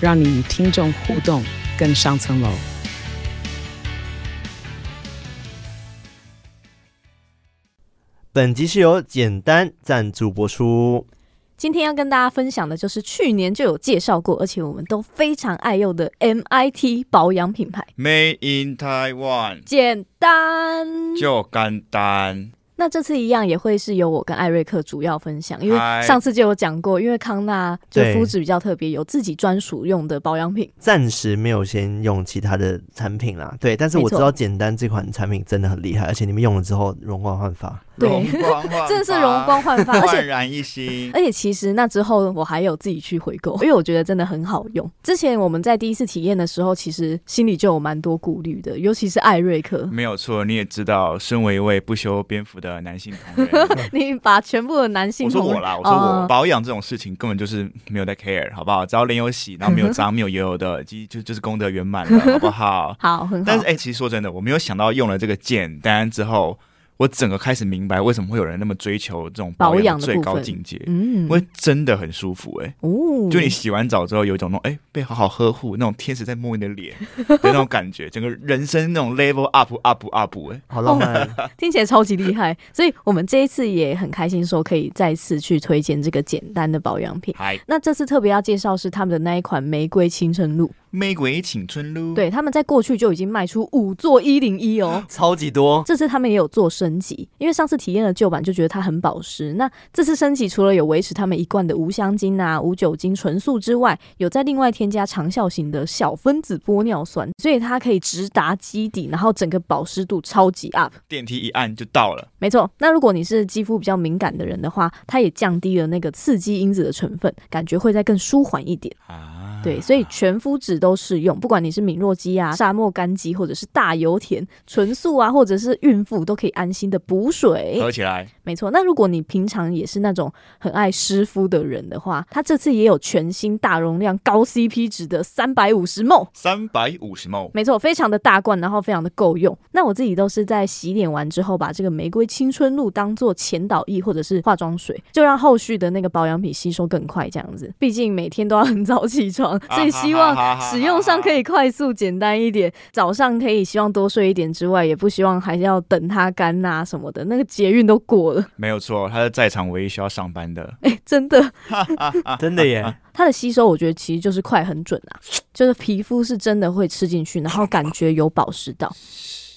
让你与听众互动更上层楼。本集是由简单赞助播出。今天要跟大家分享的就是去年就有介绍过，而且我们都非常爱用的 MIT 保养品牌，Made in Taiwan，简单就简单。那这次一样也会是由我跟艾瑞克主要分享，因为上次就有讲过，因为康纳就肤质比较特别，有自己专属用的保养品。暂时没有先用其他的产品啦，对，但是我知道简单这款产品真的很厉害，而且你们用了之后容光焕发。对，真的是容光焕发，焕然一新。而且其实那之后我还有自己去回购，因为我觉得真的很好用。之前我们在第一次体验的时候，其实心里就有蛮多顾虑的，尤其是艾瑞克。没有错，你也知道，身为一位不修边幅的男性同仁，你把全部的男性我说我啦，我说我保养这种事情根本就是没有在 care，好不好？只要脸有洗，然后没有 脏、没有油油的，就就就是功德圆满了，好不好？好，很好。但是哎、欸，其实说真的，我没有想到用了这个简单之后。我整个开始明白为什么会有人那么追求这种保养的最高境界，嗯，因为真的很舒服哎、欸，哦，就你洗完澡之后有一种那种哎、欸、被好好呵护那种天使在摸你的脸 的那种感觉，整个人生那种 level up up up 哎、欸，好浪漫，听起来超级厉害，所以我们这一次也很开心说可以再次去推荐这个简单的保养品。嗨，那这次特别要介绍是他们的那一款玫瑰青春露。玫瑰青春露，对，他们在过去就已经卖出五座一零一哦，超级多。这次他们也有做升级，因为上次体验了旧版就觉得它很保湿。那这次升级除了有维持他们一贯的无香精啊、无酒精纯素之外，有在另外添加长效型的小分子玻尿酸，所以它可以直达基底，然后整个保湿度超级 up。电梯一按就到了，没错。那如果你是肌肤比较敏感的人的话，它也降低了那个刺激因子的成分，感觉会再更舒缓一点啊。对，所以全肤质都适用，不管你是敏弱肌啊、沙漠干肌，或者是大油田、纯素啊，或者是孕妇，都可以安心的补水。合起来，没错。那如果你平常也是那种很爱湿敷的人的话，它这次也有全新大容量、高 CP 值的三百五十 ml，三百五十 ml，没错，非常的大罐，然后非常的够用。那我自己都是在洗脸完之后，把这个玫瑰青春露当做前导液或者是化妆水，就让后续的那个保养品吸收更快，这样子。毕竟每天都要很早起床。所以希望使用上可以快速简单一点，早上可以希望多睡一点之外，也不希望还是要等它干呐什么的。那个捷运都过了，没有错，他是在场唯一需要上班的。哎、欸，真的，真的耶！它的吸收我觉得其实就是快很准啊，就是皮肤是真的会吃进去，然后感觉有保湿到。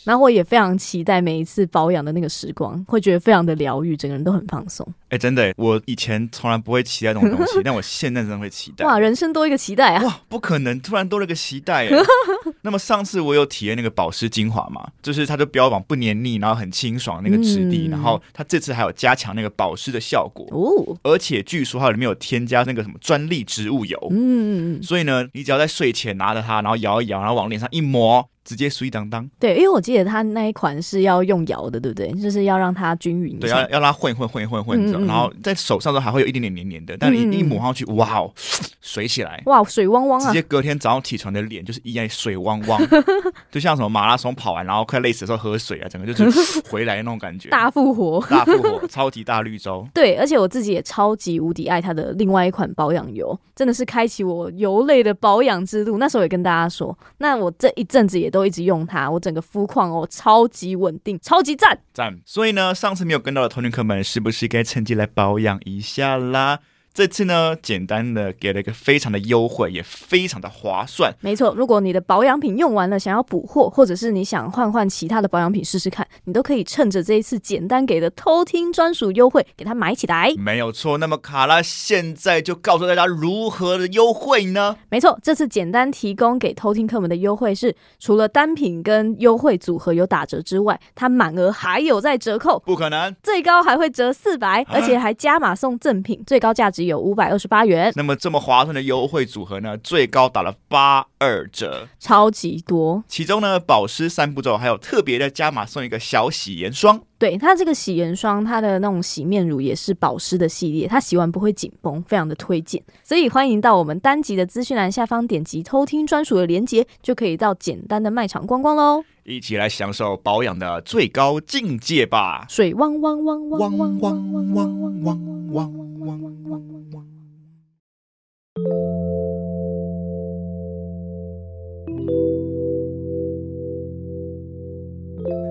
然后我也非常期待每一次保养的那个时光，会觉得非常的疗愈，整个人都很放松。哎、欸，真的，我以前从来不会期待这种东西，但我现在真的会期待。哇，人生多一个期待啊！哇，不可能，突然多了个期待。那么上次我有体验那个保湿精华嘛，就是它就标榜不黏腻，然后很清爽那个质地，嗯、然后它这次还有加强那个保湿的效果哦，而且据说它里面有添加那个什么专利植物油，嗯，所以呢，你只要在睡前拿着它，然后摇一摇，然后往脸上一抹。直接水当当，对，因为我记得它那一款是要用摇的，对不对？就是要让它均匀，对，要要让它混混混混混，然后在手上都还会有一点点黏黏的，但你一抹上去，嗯、哇哦，水起来，哇，水汪汪啊！直接隔天早上起床的脸就是一样水汪汪，就像什么马拉松跑完然后快累死的时候喝水啊，整个就是 回来那种感觉，大复活，大复活，超级大绿洲。对，而且我自己也超级无敌爱它的另外一款保养油，真的是开启我油类的保养之路。那时候也跟大家说，那我这一阵子也都一直用它。我整个肤况哦，超级稳定，超级赞赞。所以呢，上次没有跟到的同龄客们，是不是该趁机来保养一下啦？这次呢，简单的给了一个非常的优惠，也非常的划算。没错，如果你的保养品用完了，想要补货，或者是你想换换其他的保养品试试看，你都可以趁着这一次简单给的偷听专属优惠，给它买起来。没有错，那么卡拉现在就告诉大家如何的优惠呢？没错，这次简单提供给偷听客们的优惠是，除了单品跟优惠组合有打折之外，它满额还有在折扣。不可能，最高还会折四百，而且还加码送赠品，最高价值。只有五百二十八元。那么这么划算的优惠组合呢，最高打了八二折，超级多。其中呢，保湿三步骤还有特别的加码送一个小洗颜霜。对，它这个洗颜霜，它的那种洗面乳也是保湿的系列，它洗完不会紧绷，非常的推荐。所以欢迎到我们单集的资讯栏下方点击偷听专属的链接，就可以到简单的卖场逛逛喽。一起来享受保养的最高境界吧！水汪汪汪汪汪汪汪汪汪汪汪汪汪。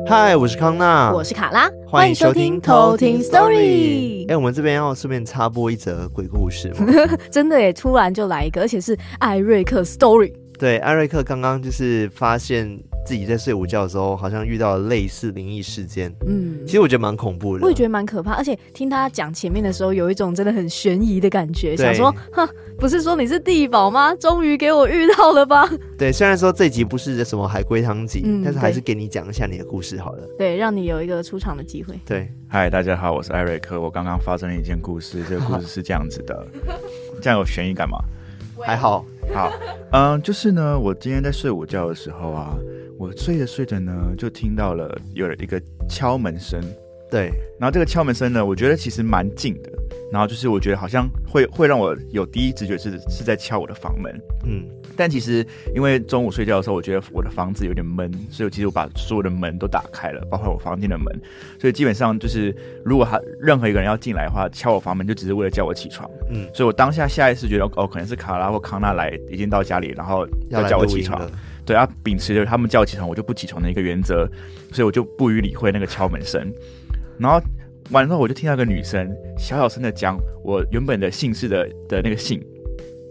嗨，我是康娜，我是卡拉，欢迎收听偷听 Story。哎，我们这边要顺便插播一则鬼故事吗？真的耶，突然就来一个，而且是艾瑞克 Story。对，艾瑞克刚刚就是发现自己在睡午觉的时候，好像遇到了类似灵异事件。嗯，其实我觉得蛮恐怖的，我也觉得蛮可怕。而且听他讲前面的时候，有一种真的很悬疑的感觉，想说，哼，不是说你是地保吗？终于给我遇到了吧？对，虽然说这集不是什么海龟汤集，嗯，但是还是给你讲一下你的故事好了。对，让你有一个出场的机会。对，嗨，大家好，我是艾瑞克。我刚刚发生了一件故事，这个故事是这样子的，这样有悬疑感吗？还好。好，嗯，就是呢，我今天在睡午觉的时候啊，我睡着睡着呢，就听到了有了一个敲门声，对，然后这个敲门声呢，我觉得其实蛮近的，然后就是我觉得好像会会让我有第一直觉是是在敲我的房门，嗯。但其实，因为中午睡觉的时候，我觉得我的房子有点闷，所以其实我把所有的门都打开了，包括我房间的门。所以基本上就是，如果他任何一个人要进来的话，敲我房门就只是为了叫我起床。嗯，所以我当下下意识觉得，哦，可能是卡拉或康纳来已经到家里，然后要叫我起床。对啊，秉持着他们叫我起床，我就不起床的一个原则，所以我就不予理会那个敲门声。然后完了之后，我就听到一个女生小小声的讲我原本的姓氏的的那个姓。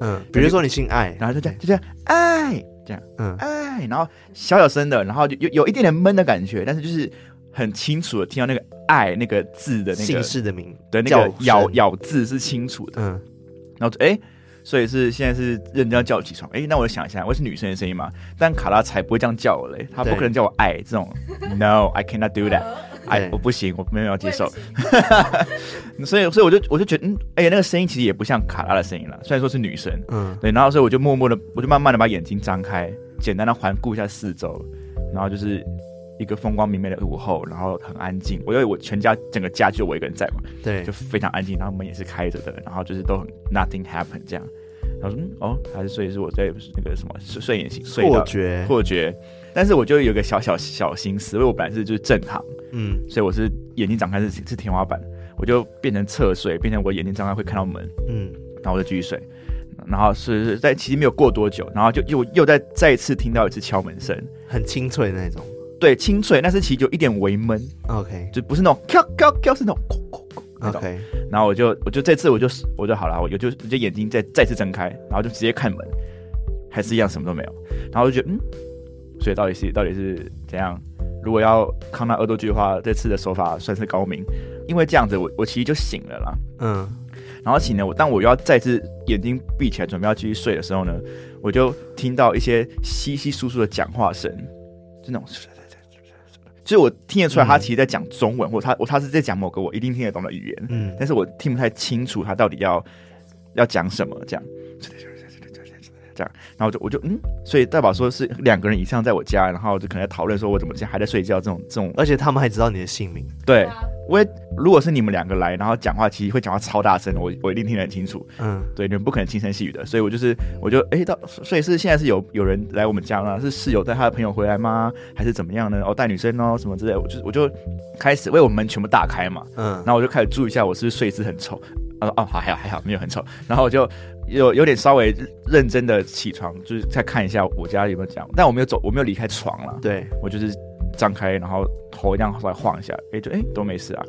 嗯，比如说你姓艾，然后就这样就这样艾这样，嗯艾，然后小小声的，然后就有有一点点闷的感觉，但是就是很清楚的听到那个艾那个字的那个姓氏的名的那个咬咬字是清楚的，嗯，然后哎，所以是现在是认真要叫我起床，哎，那我就想一下，我是女生的声音嘛，但卡拉才不会这样叫我嘞，他不可能叫我艾这种，No，I cannot do that。哎，我不行，我没有要接受，所以，所以我就我就觉得，嗯，哎、欸、呀，那个声音其实也不像卡拉的声音了，虽然说是女生，嗯，对，然后所以我就默默的，我就慢慢的把眼睛张开，简单的环顾一下四周，然后就是一个风光明媚的午后，然后很安静，我因为我全家整个家就我一个人在嘛，对，就非常安静，然后门也是开着的，然后就是都很 nothing happen 这样，然后说，嗯，哦，还是所以是我在那个什么睡睡眼醒，错觉，错觉。但是我就有个小小小心思，因为我本来是就是正躺，嗯，所以我是眼睛张开是是天花板，我就变成侧睡，变成我眼睛张开会看到门，嗯，然后我就继续睡，然后是是在其实没有过多久，然后就又又再再一次听到一次敲门声，很清脆的那种，对，清脆，但是其实有一点微闷，OK，就不是那种敲敲敲，是那种那种，OK，然后我就我就这次我就我就好了，我就我就眼睛再再次睁开，然后就直接看门，还是一样什么都没有，然后我就觉得嗯。所以到底是到底是怎样？如果要康纳恶作剧的话，这次的手法算是高明，因为这样子我我其实就醒了啦。嗯，然后醒了，我当我要再次眼睛闭起来准备要继续睡的时候呢，我就听到一些稀稀疏疏的讲话声，就那种，所以我听得出来他其实在讲中文，嗯、或他我他是在讲某个我一定听得懂的语言，嗯，但是我听不太清楚他到底要要讲什么这样。这样，然后就我就嗯，所以代表说是两个人以上在我家，然后就可能在讨论说我怎么现在还在睡觉这种这种，而且他们还知道你的姓名。对，我如果是你们两个来，然后讲话其实会讲话超大声，我我一定听得很清楚。嗯，对，你们不可能轻声细语的，所以我就是我就哎到，所以是现在是有有人来我们家吗？是室友带他的朋友回来吗？还是怎么样呢？哦，带女生哦什么之类的，我就我就开始为我们全部打开嘛。嗯，然后我就开始注意一下我是不是睡姿很丑。他说哦，好还好还好没有很丑，然后我就。有有点稍微认真的起床，就是再看一下我家有没有这样，但我没有走，我没有离开床了。对，我就是张开，然后头这样稍微晃一下，哎，就哎都没事啊。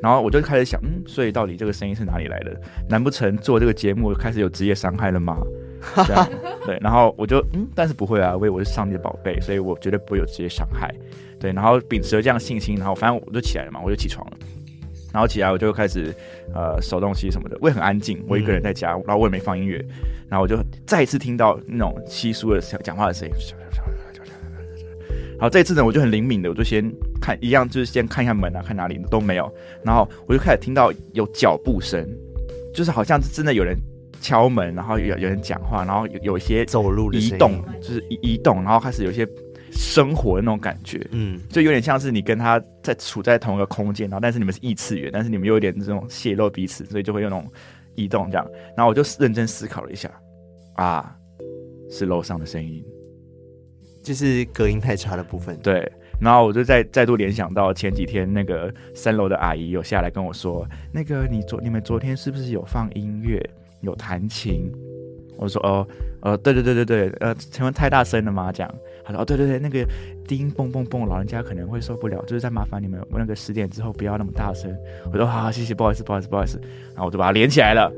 然后我就开始想，嗯，所以到底这个声音是哪里来的？难不成做这个节目开始有职业伤害了吗？这样对，然后我就嗯，但是不会啊，因为我是上帝的宝贝，所以我绝对不会有职业伤害。对，然后秉持着这样信心，然后反正我就起来了嘛，我就起床了。然后起来我就开始，呃，收东西什么的。我也很安静，我一个人在家，然后我也没放音乐。然后我就再一次听到那种稀疏的讲话的声音。然后这次呢，我就很灵敏的，我就先看一样，就是先看一下门啊，看哪里都没有。然后我就开始听到有脚步声，就是好像是真的有人敲门，然后有有人讲话，然后有有一些走路移动，就是移移动，然后开始有一些生活的那种感觉，嗯，就有点像是你跟他在处在同一个空间，然后但是你们是异次元，但是你们又有点这种泄露彼此，所以就会有那种移动这样。然后我就认真思考了一下，啊，是楼上的声音，就是隔音太差的部分，对。然后我就再再度联想到前几天那个三楼的阿姨有下来跟我说，那个你昨你们昨天是不是有放音乐，有弹琴？我说哦，呃，对对对对对，呃，请问太大声了吗？这样，他说哦，对对对，那个低音蹦蹦蹦，老人家可能会受不了，就是在麻烦你们那个十点之后不要那么大声。我说好，好，谢谢，不好意思，不好意思，不好意思。然后我就把它连起来了，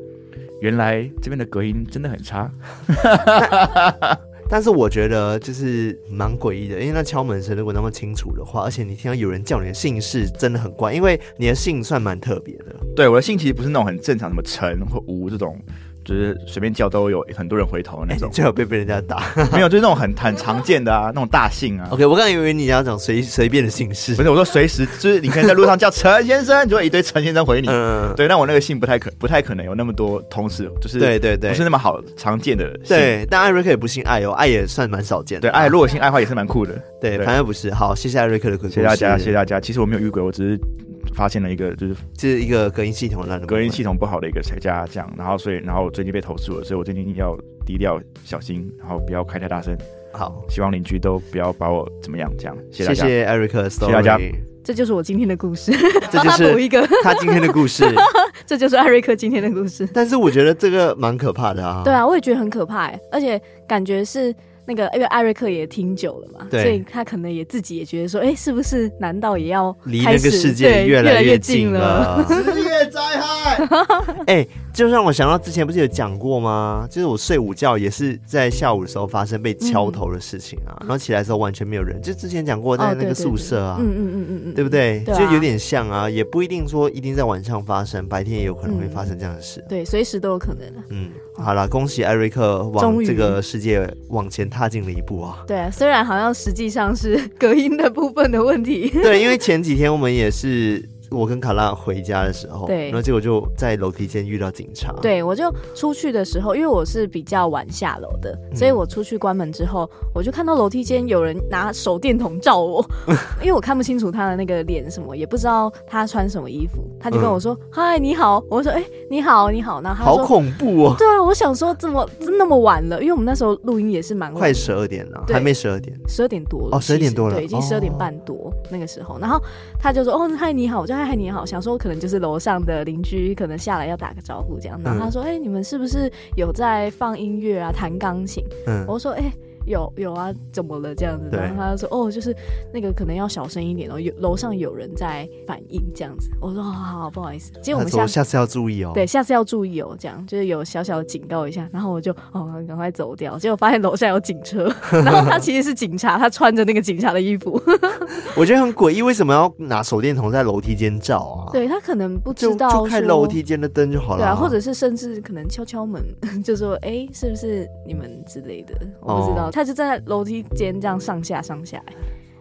原来这边的隔音真的很差。但是我觉得就是蛮诡异的，因为那敲门声如果那么清楚的话，而且你听到有人叫你的姓氏，真的很怪，因为你的姓算蛮特别的。对，我的姓其实不是那种很正常，什么陈或吴这种。就是随便叫都有很多人回头的那种，最好被被人家打。没有，就是那种很很常见的啊，那种大姓啊。OK，我刚才以为你要讲随随便的姓氏，不是，我说随时就是你可以在路上叫陈先生，就会一堆陈先生回你。嗯，对，那我那个姓不太可不太可能有那么多同事，就是对对对，不是那么好常见的姓。对，但艾瑞克也不姓艾哦，艾也算蛮少见的。对，艾如果姓艾的话也是蛮酷的。对，反正不是。好，谢谢艾瑞克的故事，谢谢大家，谢谢大家。其实我没有遇鬼，我只是。发现了一个，就是这是一个隔音系统烂的，隔音系统不好的一个才加这样，然后所以，然后我最近被投诉了，所以我最近要低调小心，然后不要开太大声。好，希望邻居都不要把我怎么样，这样。谢谢大家，谢谢艾瑞克，谢谢大家。这就是我今天的故事，这就是 补一个他今天的故事，这就是艾瑞克今天的故事。但是我觉得这个蛮可怕的啊。对啊，我也觉得很可怕，而且感觉是。那个，因为艾瑞克也听久了嘛，所以他可能也自己也觉得说，哎、欸，是不是难道也要离那个世界越来越近了？世界灾害！哎，就让我想到之前不是有讲过吗？就是我睡午觉也是在下午的时候发生被敲头的事情啊，嗯、然后起来的时候完全没有人。就之前讲过在那个宿舍啊，嗯嗯嗯嗯嗯，对不对？对啊、就有点像啊，也不一定说一定在晚上发生，白天也有可能会发生这样的事。嗯、对，随时都有可能。嗯。好了，恭喜艾瑞克往这个世界往前踏进了一步啊！对啊，虽然好像实际上是隔音的部分的问题。对，因为前几天我们也是。我跟卡拉回家的时候，对，然后结果就在楼梯间遇到警察。对，我就出去的时候，因为我是比较晚下楼的，嗯、所以我出去关门之后，我就看到楼梯间有人拿手电筒照我，因为我看不清楚他的那个脸什么，也不知道他穿什么衣服，他就跟我说：“嗨、嗯，你好。”我说：“哎、欸，你好，你好。”然后他说：“好恐怖哦。”对啊，我想说怎么那么晚了？因为我们那时候录音也是蛮快十二点了，还没十二点，十二点多了。哦，十二点多了，对，已经十二点半多、哦、那个时候。然后他就说：“哦，嗨，你好。”我就嗨，嗨，你好，想说。可能就是楼上的邻居，可能下来要打个招呼这样。然后他说：“哎、嗯欸，你们是不是有在放音乐啊，弹钢琴？”嗯，我说：“哎、欸。”有有啊，怎么了这样子？然后他就说：“哦，就是那个可能要小声一点哦，有楼上有人在反应这样子。”我说：“好好好，不好意思。”结果我们下下次要注意哦。对，下次要注意哦，这样就是有小小的警告一下。然后我就哦，赶快走掉。结果发现楼下有警车，然后他其实是警察，他穿着那个警察的衣服。我觉得很诡异，为什么要拿手电筒在楼梯间照啊？对，他可能不知道，就开楼梯间的灯就好了。对啊，或者是甚至可能敲敲门，就说：“哎、欸，是不是你们之类的？”我不知道，哦、他就站在楼梯。间这样上下上下，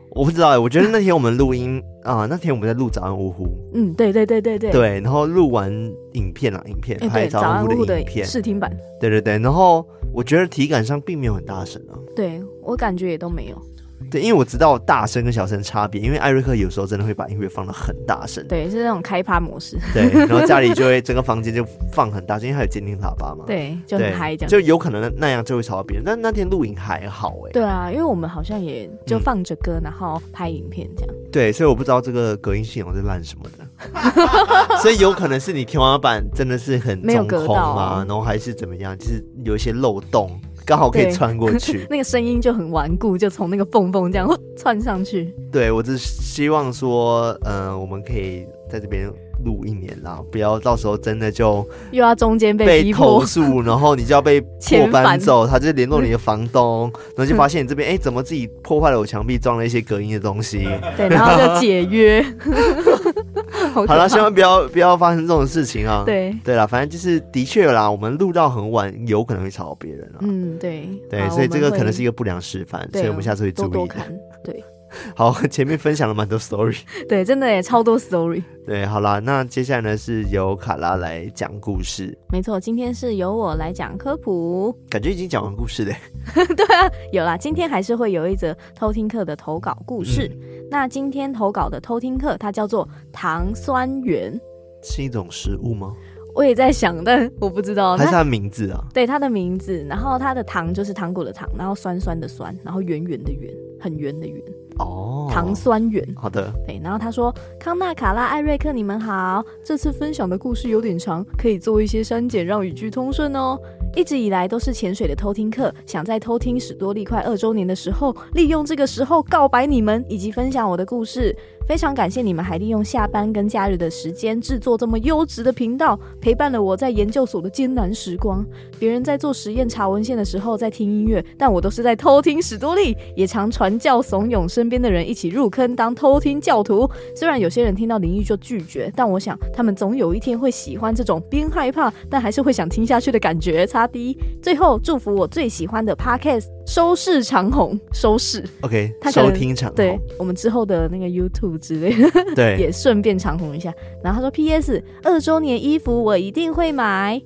我不知道哎。我觉得那天我们录音啊，那天我们在录早安呜呼。嗯，对对对对对。对，然后录完影片啊，影片拍早安呜呼的影片试听版。对对对，然后我觉得体感上并没有很大声啊。对，我感觉也都没有。对，因为我知道大声跟小声差别，因为艾瑞克有时候真的会把音乐放的很大声，对，是那种开趴模式，对，然后家里就会整个房间就放很大声，因为还有监听喇叭嘛，对，就很嗨这样，就有可能那样就会吵到别人。但那天录影还好哎，对啊，因为我们好像也就放着歌，然后拍影片这样，对，所以我不知道这个隔音系统是烂什么的，所以有可能是你天花板真的是很中空啊，然后还是怎么样，就是有一些漏洞。刚好可以穿过去，那个声音就很顽固，就从那个缝缝这样 窜上去。对，我只希望说，嗯、呃，我们可以在这边录一年啦，不要到时候真的就又要中间被被投诉，然后你就要被 迫搬走，他就联络你的房东，然后就发现你这边哎、欸，怎么自己破坏了我墙壁，装了一些隔音的东西？对，然后就解约。好了，希望不要不要发生这种事情啊！对对了，反正就是的确啦，我们录到很晚，有可能会吵到别人啊。嗯，对对，所以这个可能是一个不良示范，所以我们下次会注意。多多看，对。好，前面分享了蛮多 story，对，真的也超多 story。对，好啦，那接下来呢是由卡拉来讲故事。没错，今天是由我来讲科普，感觉已经讲完故事嘞。对啊，有啦，今天还是会有一则偷听课的投稿故事。嗯、那今天投稿的偷听课，它叫做糖酸圆，是一种食物吗？我也在想，但我不知道。还是它的名字啊？对，它的名字。然后它的糖就是糖果的糖，然后酸酸的酸，然后圆圆的圆，很圆的圆。哦，糖酸圆。好的。对，然后他说：“康纳、卡拉、艾瑞克，你们好。这次分享的故事有点长，可以做一些删减，让语句通顺哦。一直以来都是潜水的偷听客，想在偷听史多利快二周年的时候，利用这个时候告白你们，以及分享我的故事。”非常感谢你们还利用下班跟假日的时间制作这么优质的频道，陪伴了我在研究所的艰难时光。别人在做实验查文献的时候在听音乐，但我都是在偷听史多利，也常传教怂恿身边的人一起入坑当偷听教徒。虽然有些人听到灵异就拒绝，但我想他们总有一天会喜欢这种边害怕但还是会想听下去的感觉。擦 D，最后祝福我最喜欢的 Podcast 收视长虹，收视 OK，他收听长虹，对我们之后的那个 YouTube。之类的，对，也顺便长虹一下。然后他说：“P.S. 二周年衣服我一定会买。”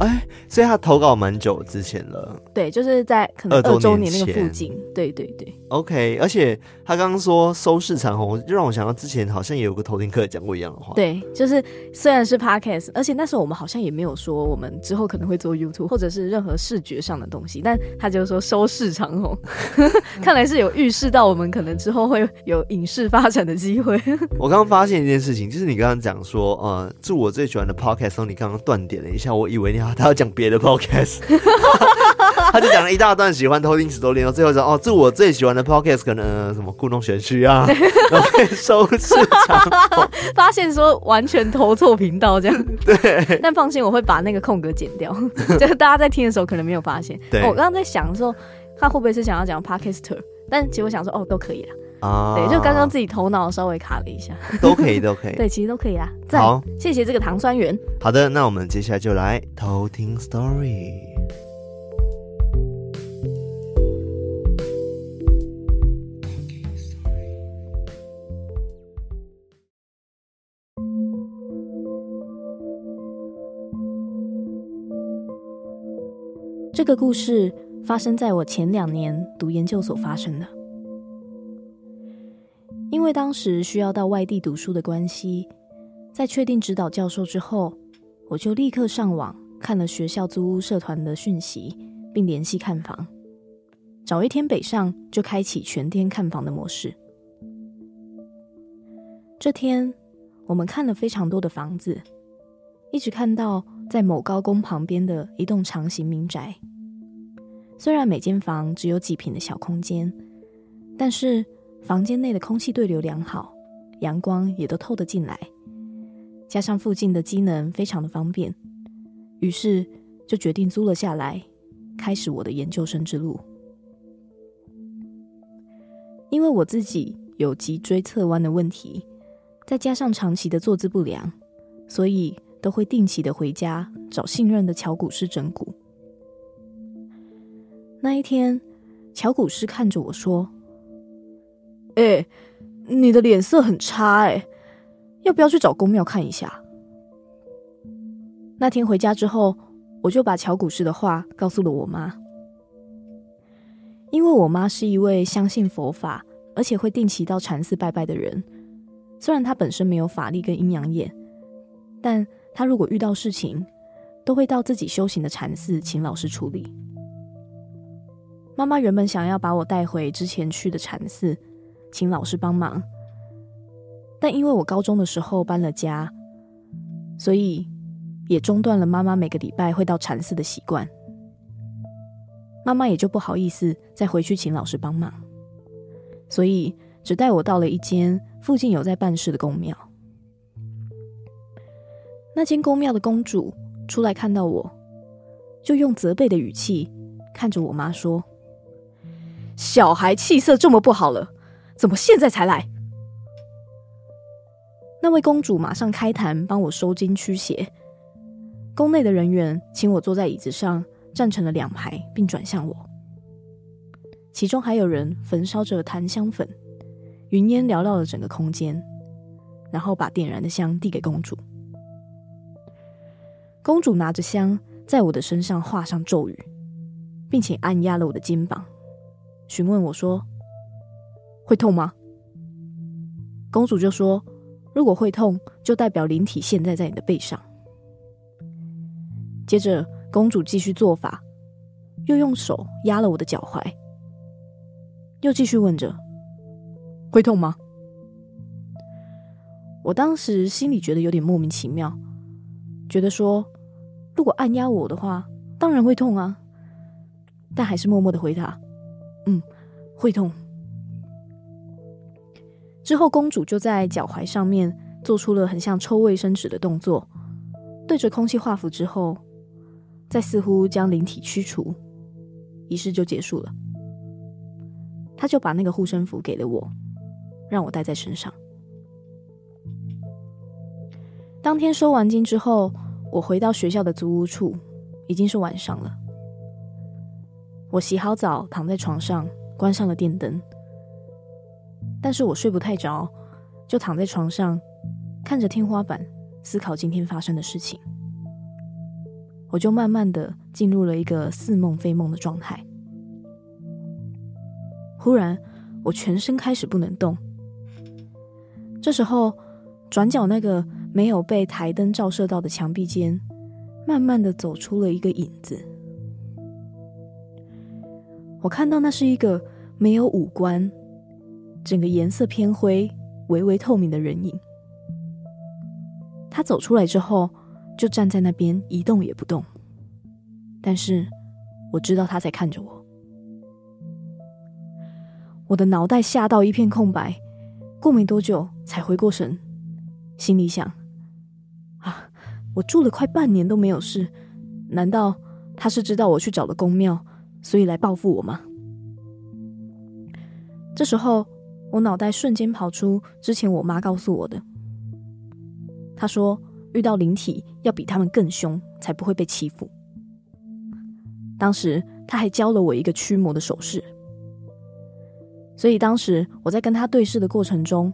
哎，所以他投稿蛮久之前了。对，就是在可能二周年那个附近。对对对。OK，而且他刚刚说收视长虹，就让我想到之前好像也有个偷听客讲过一样的话。对，就是虽然是 Podcast，而且那时候我们好像也没有说我们之后可能会做 YouTube 或者是任何视觉上的东西，但他就说收视长虹，看来是有预示到我们可能之后会有影视发展的机会。我刚刚发现一件事情，就是你刚刚讲说，呃，祝我最喜欢的 Podcast 你刚刚断点了一下，我以为你要。他要讲别的 podcast，他就讲了一大段喜欢偷听十多利，然后最后说哦，这我最喜欢的 podcast 可能、呃、什么故弄玄虚啊，然后收视长，发现说完全投错频道这样。对，但放心，我会把那个空格剪掉，就是大家在听的时候可能没有发现。对，我刚刚在想说，他会不会是想要讲 podcaster，但其实我想说哦，都可以了。啊，对，就刚刚自己头脑稍微卡了一下，都可以，都可以，对，其实都可以啦。好，谢谢这个糖酸圆。好的，那我们接下来就来偷听 story。这个故事发生在我前两年读研究所发生的。因为当时需要到外地读书的关系，在确定指导教授之后，我就立刻上网看了学校租屋社团的讯息，并联系看房。早一天北上，就开启全天看房的模式。这天，我们看了非常多的房子，一直看到在某高工旁边的一栋长型民宅。虽然每间房只有几坪的小空间，但是。房间内的空气对流良好，阳光也都透得进来，加上附近的机能非常的方便，于是就决定租了下来，开始我的研究生之路。因为我自己有脊椎侧弯的问题，再加上长期的坐姿不良，所以都会定期的回家找信任的乔骨师整骨。那一天，乔骨师看着我说。哎、你的脸色很差哎、要不要去找宫庙看一下？那天回家之后，我就把乔古师的话告诉了我妈，因为我妈是一位相信佛法，而且会定期到禅寺拜拜的人。虽然她本身没有法力跟阴阳眼，但她如果遇到事情，都会到自己修行的禅寺请老师处理。妈妈原本想要把我带回之前去的禅寺。请老师帮忙，但因为我高中的时候搬了家，所以也中断了妈妈每个礼拜会到禅寺的习惯。妈妈也就不好意思再回去请老师帮忙，所以只带我到了一间附近有在办事的宫庙。那间宫庙的公主出来看到我，就用责备的语气看着我妈说：“小孩气色这么不好了。”怎么现在才来？那位公主马上开坛，帮我收惊驱邪。宫内的人员请我坐在椅子上，站成了两排，并转向我。其中还有人焚烧着檀香粉，云烟缭绕了整个空间，然后把点燃的香递给公主。公主拿着香，在我的身上画上咒语，并且按压了我的肩膀，询问我说：“会痛吗？”公主就说：“如果会痛，就代表灵体现在在你的背上。”接着，公主继续做法，又用手压了我的脚踝，又继续问着：“会痛吗？”我当时心里觉得有点莫名其妙，觉得说，如果按压我的话，当然会痛啊，但还是默默的回答：“嗯，会痛。”之后，公主就在脚踝上面做出了很像抽卫生纸的动作，对着空气画符之后，再似乎将灵体驱除，仪式就结束了。她就把那个护身符给了我，让我带在身上。当天收完金之后，我回到学校的租屋处，已经是晚上了。我洗好澡，躺在床上，关上了电灯。但是我睡不太着，就躺在床上，看着天花板，思考今天发生的事情。我就慢慢的进入了一个似梦非梦的状态。忽然，我全身开始不能动。这时候，转角那个没有被台灯照射到的墙壁间，慢慢的走出了一个影子。我看到那是一个没有五官。整个颜色偏灰、微微透明的人影，他走出来之后，就站在那边一动也不动。但是我知道他在看着我，我的脑袋吓到一片空白，过没多久才回过神，心里想：啊，我住了快半年都没有事，难道他是知道我去找了宫庙，所以来报复我吗？这时候。我脑袋瞬间跑出之前我妈告诉我的，她说遇到灵体要比他们更凶，才不会被欺负。当时她还教了我一个驱魔的手势，所以当时我在跟她对视的过程中，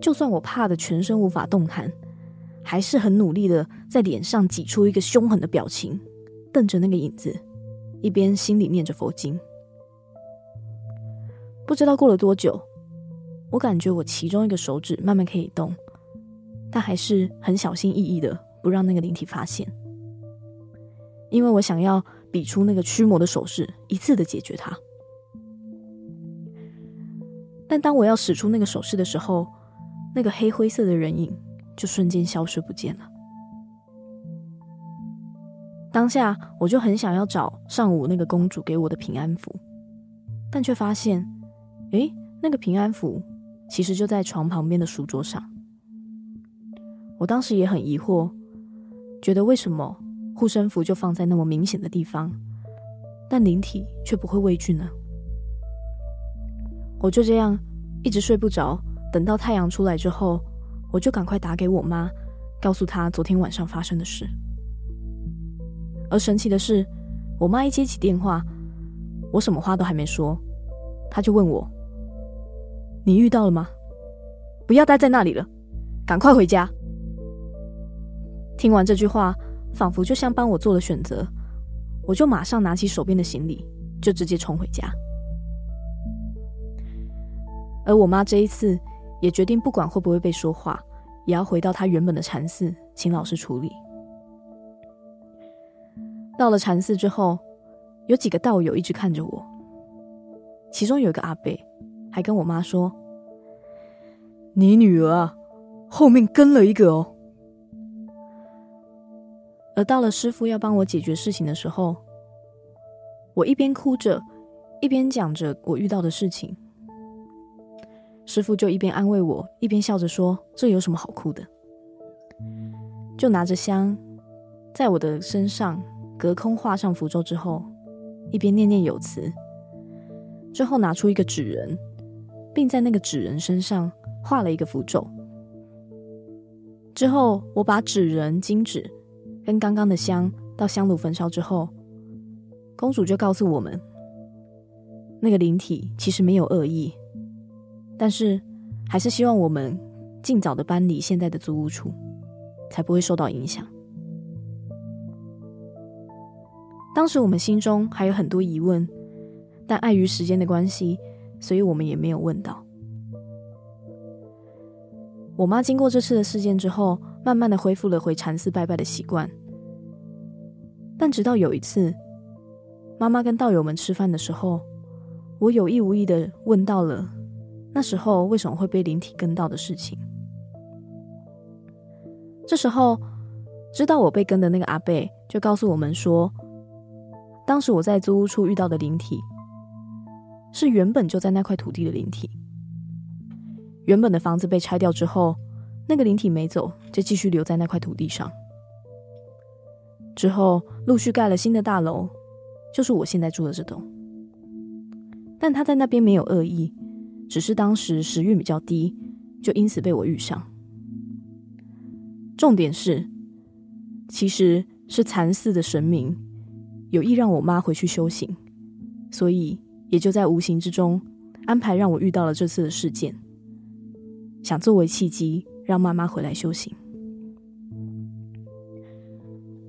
就算我怕得全身无法动弹，还是很努力的在脸上挤出一个凶狠的表情，瞪着那个影子，一边心里念着佛经。不知道过了多久。我感觉我其中一个手指慢慢可以动，但还是很小心翼翼的不让那个灵体发现，因为我想要比出那个驱魔的手势，一次的解决它。但当我要使出那个手势的时候，那个黑灰色的人影就瞬间消失不见了。当下我就很想要找上午那个公主给我的平安符，但却发现，诶，那个平安符。其实就在床旁边的书桌上，我当时也很疑惑，觉得为什么护身符就放在那么明显的地方，但灵体却不会畏惧呢？我就这样一直睡不着，等到太阳出来之后，我就赶快打给我妈，告诉她昨天晚上发生的事。而神奇的是，我妈一接起电话，我什么话都还没说，她就问我。你遇到了吗？不要待在那里了，赶快回家。听完这句话，仿佛就像帮我做了选择，我就马上拿起手边的行李，就直接冲回家。而我妈这一次也决定，不管会不会被说话，也要回到她原本的禅寺，请老师处理。到了禅寺之后，有几个道友一直看着我，其中有一个阿伯。还跟我妈说：“你女儿啊，后面跟了一个哦。”而到了师傅要帮我解决事情的时候，我一边哭着，一边讲着我遇到的事情。师傅就一边安慰我，一边笑着说：“这有什么好哭的？”就拿着香，在我的身上隔空画上符咒之后，一边念念有词，之后拿出一个纸人。并在那个纸人身上画了一个符咒。之后，我把纸人、金纸跟刚刚的香到香炉焚烧之后，公主就告诉我们，那个灵体其实没有恶意，但是还是希望我们尽早的搬离现在的租屋处，才不会受到影响。当时我们心中还有很多疑问，但碍于时间的关系，所以我们也没有问到。我妈经过这次的事件之后，慢慢的恢复了回禅寺拜拜的习惯。但直到有一次，妈妈跟道友们吃饭的时候，我有意无意的问到了那时候为什么会被灵体跟到的事情。这时候，知道我被跟的那个阿伯就告诉我们说，当时我在租屋处遇到的灵体，是原本就在那块土地的灵体。原本的房子被拆掉之后，那个灵体没走，就继续留在那块土地上。之后陆续盖了新的大楼，就是我现在住的这栋。但他在那边没有恶意，只是当时时运比较低，就因此被我遇上。重点是，其实是禅寺的神明有意让我妈回去修行，所以也就在无形之中安排让我遇到了这次的事件。想作为契机，让妈妈回来修行。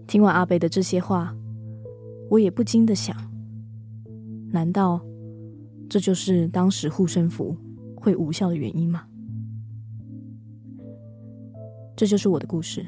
听完阿北的这些话，我也不禁的想：难道这就是当时护身符会无效的原因吗？这就是我的故事。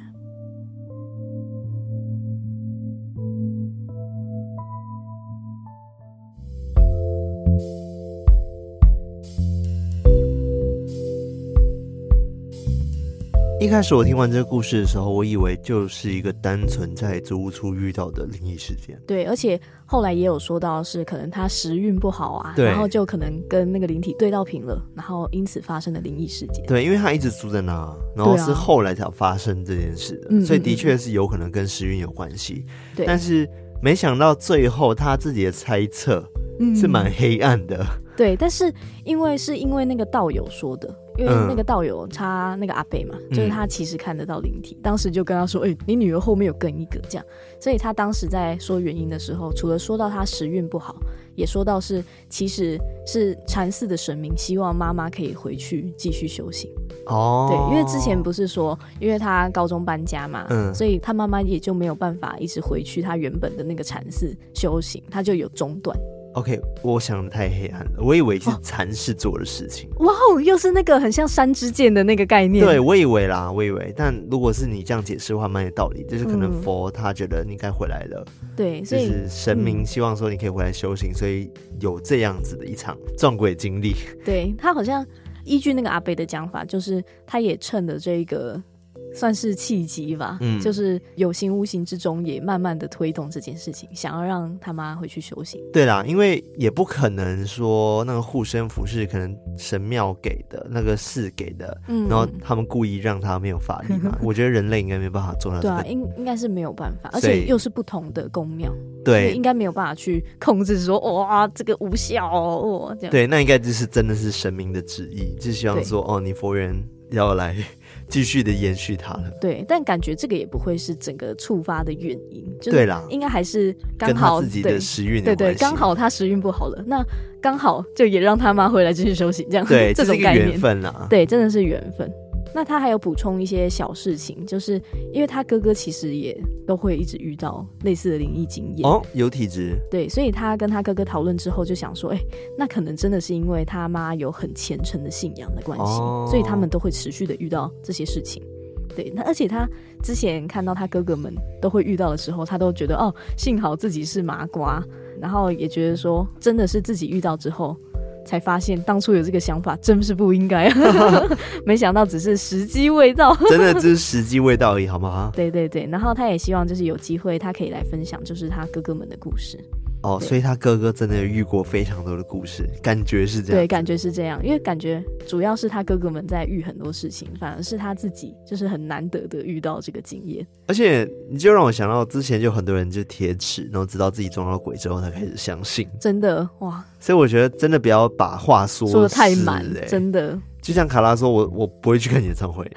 一开始我听完这个故事的时候，我以为就是一个单纯在租屋处遇到的灵异事件。对，而且后来也有说到是可能他时运不好啊，然后就可能跟那个灵体对到频了，然后因此发生的灵异事件。对，因为他一直住在那，然后是后来才发生这件事的，啊、所以的确是有可能跟时运有关系。对、嗯嗯嗯，但是没想到最后他自己的猜测是蛮黑暗的。嗯、对，但是因为是因为那个道友说的。因为那个道友他那个阿贝嘛，就是他其实看得到灵体，嗯，当时就跟他说：“哎、欸，你女儿后面有跟一个这样。”所以他当时在说原因的时候，除了说到他时运不好，也说到是其实是禅寺的神明希望妈妈可以回去继续修行。哦，对，因为之前不是说，因为他高中搬家嘛，嗯，所以他妈妈也就没有办法一直回去他原本的那个禅寺修行，他就有中断。OK，我想的太黑暗了，我以为是禅师做的事情。哇哦，又是那个很像山之剑的那个概念。对，我以为啦，我以为。但如果是你这样解释的话，蛮有道理。就是可能佛他觉得你该回来了，对、嗯，就是神明希望说你可以回来修行，所以有这样子的一场撞鬼经历。对，他好像依据那个阿贝的讲法，就是他也趁着这个。算是契机吧，嗯，就是有形无形之中也慢慢的推动这件事情，想要让他妈回去修行。对啦，因为也不可能说那个护身符是可能神庙给的，那个寺给的，嗯，然后他们故意让他没有法力嘛。我觉得人类应该没办法做到这个。对啊，应应该是没有办法，而且又是不同的宫庙，对，应该没有办法去控制说哇这个无效哦，这样。对，那应该就是真的是神明的旨意，就希望说哦，你佛缘要来。继续的延续它了，对，但感觉这个也不会是整个触发的原因，对啦，应该还是刚好自己的时运，对对，刚好他时运不好了，那刚好就也让他妈回来继续修行，这样对，这种概念，缘分啦，对，真的是缘分。那他还有补充一些小事情，就是因为他哥哥其实也都会一直遇到类似的灵异经验哦，有体质，对，所以他跟他哥哥讨论之后就想说，哎、欸，那可能真的是因为他妈有很虔诚的信仰的关系、哦，所以他们都会持续的遇到这些事情。对，那而且他之前看到他哥哥们都会遇到的时候，他都觉得哦，幸好自己是麻瓜，然后也觉得说真的是自己遇到之后。才发现当初有这个想法真是不应该，没想到只是时机未到，真的只是时机未到而已，好吗？对对对，然后他也希望就是有机会他可以来分享，就是他哥哥们的故事。哦，所以他哥哥真的遇过非常多的故事，感觉是这样。对，感觉是这样，因为感觉主要是他哥哥们在遇很多事情，反而是他自己就是很难得的遇到这个经验。而且你就让我想到之前就很多人就铁齿，然后知道自己撞到鬼之后才开始相信。真的哇！所以我觉得真的不要把话说说得太满，真的。就像卡拉说，我我不会去看演唱会。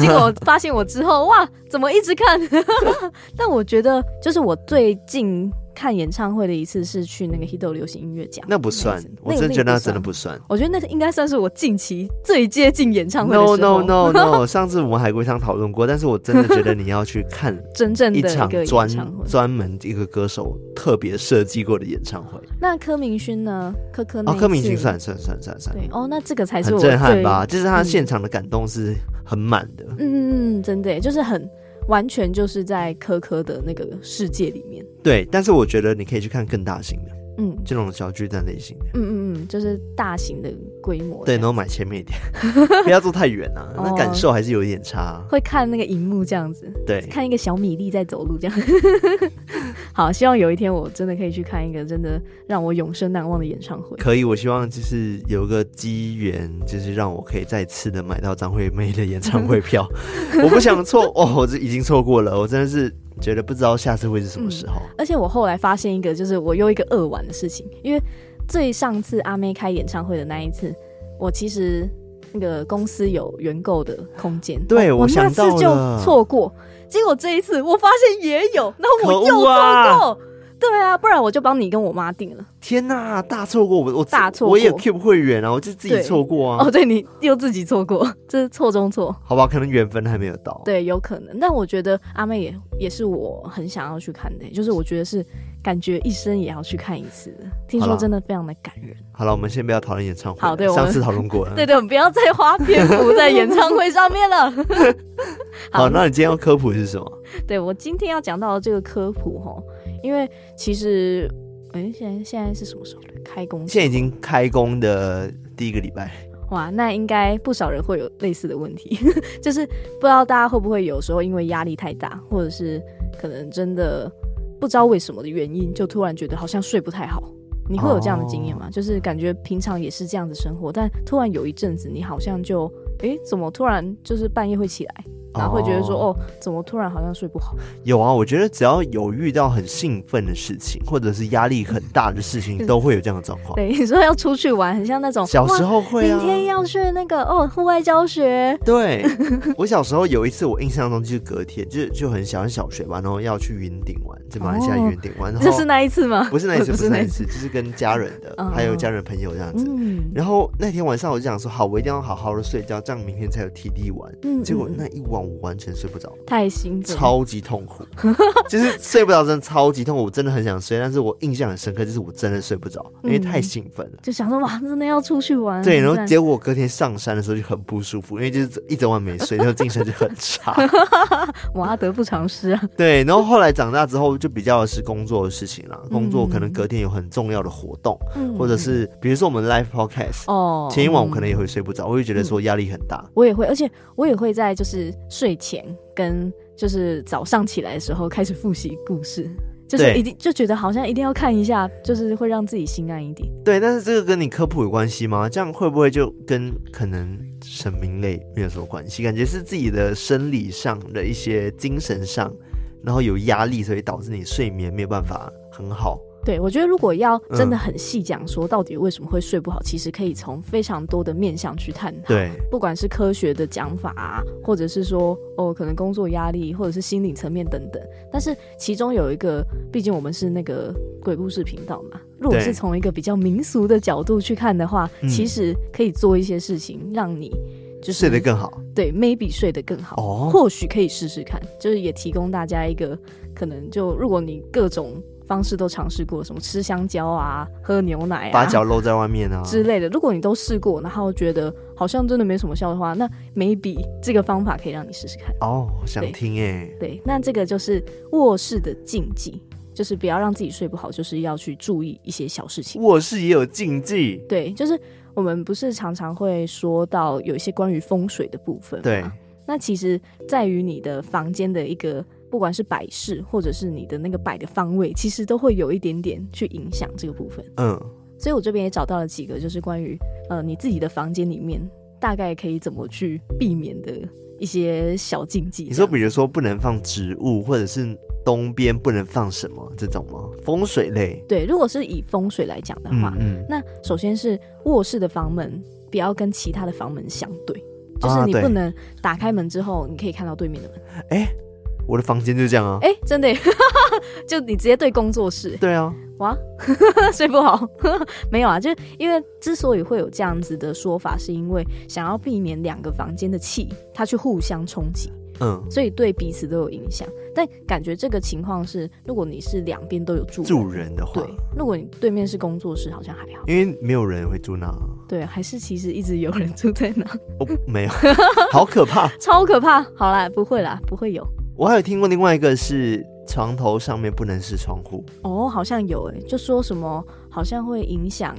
结果我发现我之后，哇，怎么一直看？但我觉得，就是我最近看演唱会的一次是去那个 Hito 流行音乐奖，那不算，我真的觉得那真的不算。我觉得那应该算是我近期最接近演唱会的。No No No No，上次我们海龟汤讨论过，但是我真的觉得你要去看真正的一场专专门一个歌手特别设计过的演唱会。那柯明勋呢？柯柯哦，柯明勋算算算算算。对哦，那这个才是很震撼吧？就是他现场的感动是很满的。嗯嗯嗯，真的，就是很。完全就是在科科的那个世界里面。对，但是我觉得你可以去看更大型的，嗯，这种小巨蛋类型的，嗯嗯嗯，就是大型的规模。对，然后买前面一点，不要坐太远啊，那感受还是有一点差。会看那个荧幕这样子，对，看一个小米粒在走路这样。好，希望有一天我真的可以去看一个真的让我永生难忘的演唱会。可以，我希望就是有个机缘，就是让我可以再次的买到张惠妹的演唱会票。我不想错哦，我这已经错过了，我真的是觉得不知道下次会是什么时候。嗯，而且我后来发现一个，就是我又一个恶玩的事情，因为最上次阿妹开演唱会的那一次，我其实那个公司有原购的空间，对，我那次就错过。结果这一次我发现也有，然后我又错过，啊对啊，不然我就帮你跟我妈订了。天哪、啊，大错过！我我大错过，我也 keep 会员啊，我就自己错过啊。哦，对，你又自己错过，这是错中错。好吧，可能缘分还没有到。对，有可能。但我觉得阿妹也也是我很想要去看的，就是我觉得是感觉一生也要去看一次的。听说真的非常的感人。好了，我们先不要讨论演唱会。好，对，我上次讨论过了。对对，我们不要再花篇幅在演唱会上面了。好，好，那你今天要科普是什么？对，我今天要讲到的这个科普哈，因为其实，哎、欸，现在现在是什么时候？开工？现在已经开工的第一个礼拜。哇，那应该不少人会有类似的问题，就是不知道大家会不会有时候因为压力太大，或者是可能真的不知道为什么的原因，就突然觉得好像睡不太好。你会有这样的经验吗？Oh. 就是感觉平常也是这样子生活，但突然有一阵子，你好像就，哎、欸，怎么突然就是半夜会起来？然后会觉得说，哦，怎么突然好像睡不好？有啊，我觉得只要有遇到很兴奋的事情，或者是压力很大的事情，都会有这样的状况。对，你说要出去玩，很像那种小时候会啊，明天要去那个哦，户外教学。对，我小时候有一次，我印象中就是隔天，就就很小，很小学吧，然后要去云顶玩，在马来西亚云顶玩。这 是那一次吗？不是那一次，不是那一次，就是跟家人的，还有家人朋友这样子。然后那天晚上我就想说，好，我一定要好好的睡觉，这样明天才有体力玩。嗯结果那一晚我完全睡不着。太兴奋，超级痛苦，就是睡不着，真的超级痛苦。我真的很想睡，但是我印象很深刻，就是我真的睡不着，因为太兴奋了，就想说哇，真的要出去玩。对，然后结果我隔天上山的时候就很不舒服，因为就是一整晚没睡，然后精神就很差。哇，得不偿失啊。对，然后后来长大之后就比较是工作的事情了，工作可能隔天有很重要的活动，或者是比如说我们 live podcast 哦，前一晚我可能也会睡不着，我会觉得说压力很大。我也会，而且我也会在就是睡前。跟就是早上起来的时候开始复习故事，就是一定就觉得好像一定要看一下，就是会让自己心安一点。对，但是这个跟你科普有关系吗？这样会不会就跟可能神明类没有什么关系？感觉是自己的生理上的一些精神上，然后有压力，所以导致你睡眠没有办法很好。对，我觉得如果要真的很细讲说到底为什么会睡不好，嗯、其实可以从非常多的面向去探讨。对，不管是科学的讲法啊，或者是说哦，可能工作压力，或者是心理层面等等。但是其中有一个，毕竟我们是那个鬼故事频道嘛，如果是从一个比较民俗的角度去看的话，其实可以做一些事情，让你就是睡得更好。对，maybe 睡得更好。哦，或许可以试试看，就是也提供大家一个可能，就如果你各种。方式都尝试过，什么吃香蕉啊，喝牛奶啊，把脚露在外面啊之类的。如果你都试过，然后觉得好像真的没什么效的话，那 maybe 这个方法可以让你试试看。哦，想听哎。对，那这个就是卧室的禁忌，就是不要让自己睡不好，就是要去注意一些小事情。卧室也有禁忌？对，就是我们不是常常会说到有一些关于风水的部分吗？对，那其实在于你的房间的一个。不管是摆饰，或者是你的那个摆的方位，其实都会有一点点去影响这个部分。嗯，所以我这边也找到了几个，就是关于呃你自己的房间里面大概可以怎么去避免的一些小禁忌。你说，比如说不能放植物，或者是东边不能放什么这种吗？风水类？对，如果是以风水来讲的话，嗯，嗯，那首先是卧室的房门不要跟其他的房门相对，就是你不能打开门之后你可以看到对面的门。哎、啊。我的房间就这样啊。哎、欸，真的，就你直接对工作室。对啊。哇，睡不好？没有啊，就是因为之所以会有这样子的说法，是因为想要避免两个房间的气它去互相冲击。嗯，所以对彼此都有影响。但感觉这个情况是，如果你是两边都有住住人的话，对，如果你对面是工作室，好像还好，因为没有人会住那。对，还是其实一直有人住在那。哦，没有，好可怕，超可怕。好啦，不会啦，不会有。我还有听过另外一个是床头上面不能是窗户。哦，好像有诶，就说什么好像会影响，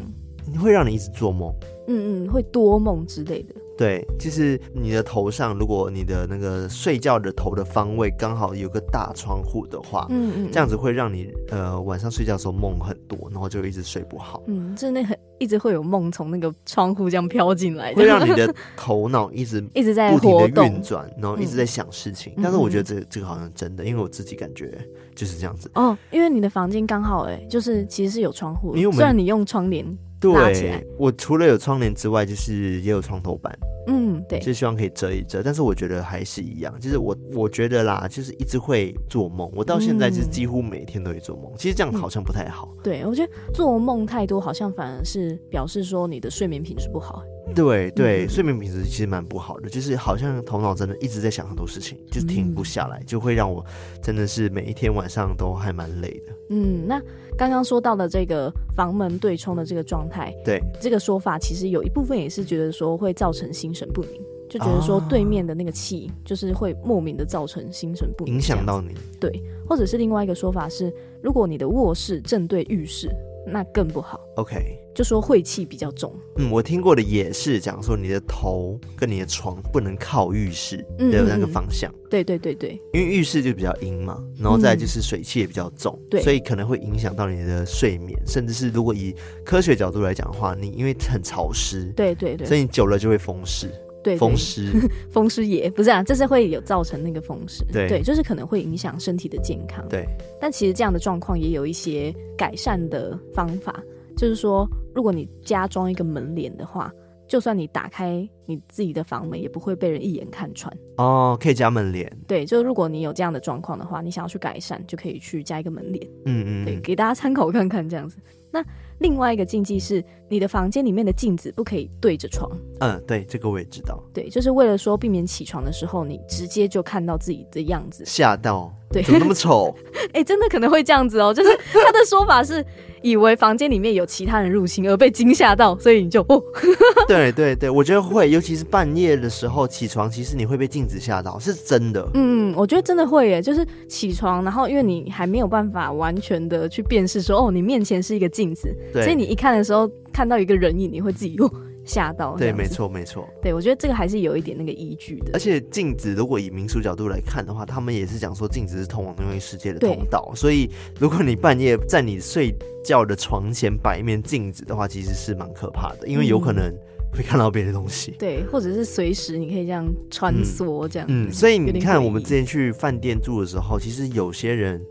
会让你一直做梦。嗯嗯，会多梦之类的。对，就是你的头上，如果你的那个睡觉的头的方位刚好有个大窗户的话，嗯嗯，这样子会让你呃晚上睡觉的时候梦很多，然后就一直睡不好。嗯，真的很一直会有梦从那个窗户这样飘进来，会让你的 头脑一直一直在不停的运转，然后一直在想事情。嗯、但是我觉得这个、这个好像真的，因为我自己感觉就是这样子。哦，因为你的房间刚好哎，就是其实是有窗户，因为虽然你用窗帘。对，我除了有窗帘之外，就是也有床头板。嗯，对，就希望可以遮一遮。但是我觉得还是一样，就是我我觉得啦，就是一直会做梦。我到现在就是几乎每天都会做梦。嗯，其实这样好像不太好。对，我觉得做梦太多，好像反而是表示说你的睡眠品质不好。对对，睡眠品质其实蛮不好的，就是好像头脑真的一直在想很多事情，就停不下来，就会让我真的是每一天晚上都还蛮累的。嗯，那刚刚说到的这个房门对冲的这个状态，对这个说法，其实有一部分也是觉得说会造成心神不宁，就觉得说对面的那个气就是会莫名的造成心神不宁，影响到你。对，或者是另外一个说法是，如果你的卧室正对浴室。那更不好。OK，就说晦气比较重。嗯，我听过的也是讲说，你的头跟你的床不能靠浴室的那个方向。嗯嗯、对对对对，因为浴室就比较阴嘛，然后再就是水气也比较重，对、嗯，所以可能会影响到你的睡眠，甚至是如果以科学角度来讲的话，你因为很潮湿，对对对，所以你久了就会风湿。对，风湿，风湿也不是啊，这是会有造成那个风湿，对，对，就是可能会影响身体的健康。对，但其实这样的状况也有一些改善的方法，就是说，如果你加装一个门帘的话，就算你打开你自己的房门，也不会被人一眼看穿。哦，可以加门帘。对，就如果你有这样的状况的话，你想要去改善，就可以去加一个门帘。嗯嗯，对，给大家参考看看这样子。那另外一个禁忌是，你的房间里面的镜子不可以对着床。嗯，对，这个我也知道。对，就是为了说避免起床的时候，你直接就看到自己的样子，吓到。对，怎么那么丑？哎、欸，真的可能会这样子哦。就是他的说法是，以为房间里面有其他人入侵而被惊吓到，所以你就哦。对对对，我觉得会，尤其是半夜的时候起床，其实你会被镜子吓到，是真的。嗯，我觉得真的会耶，就是起床，然后因为你还没有办法完全的去辨识说，哦，你面前是一个镜子，所以你一看的时候看到一个人影，你会自己哦。吓到，对，没错，没错，对，我觉得这个还是有一点那个依据的。而且镜子，如果以民俗角度来看的话，他们也是讲说镜子是通往另一世界的通道。所以，如果你半夜在你睡觉的床前摆一面镜子的话，其实是蛮可怕的，因为有可能会看到别的东西。对，或者是随时你可以这样穿梭这样嗯。嗯，所以你看，我们之前去饭店住的时候，其实有些人，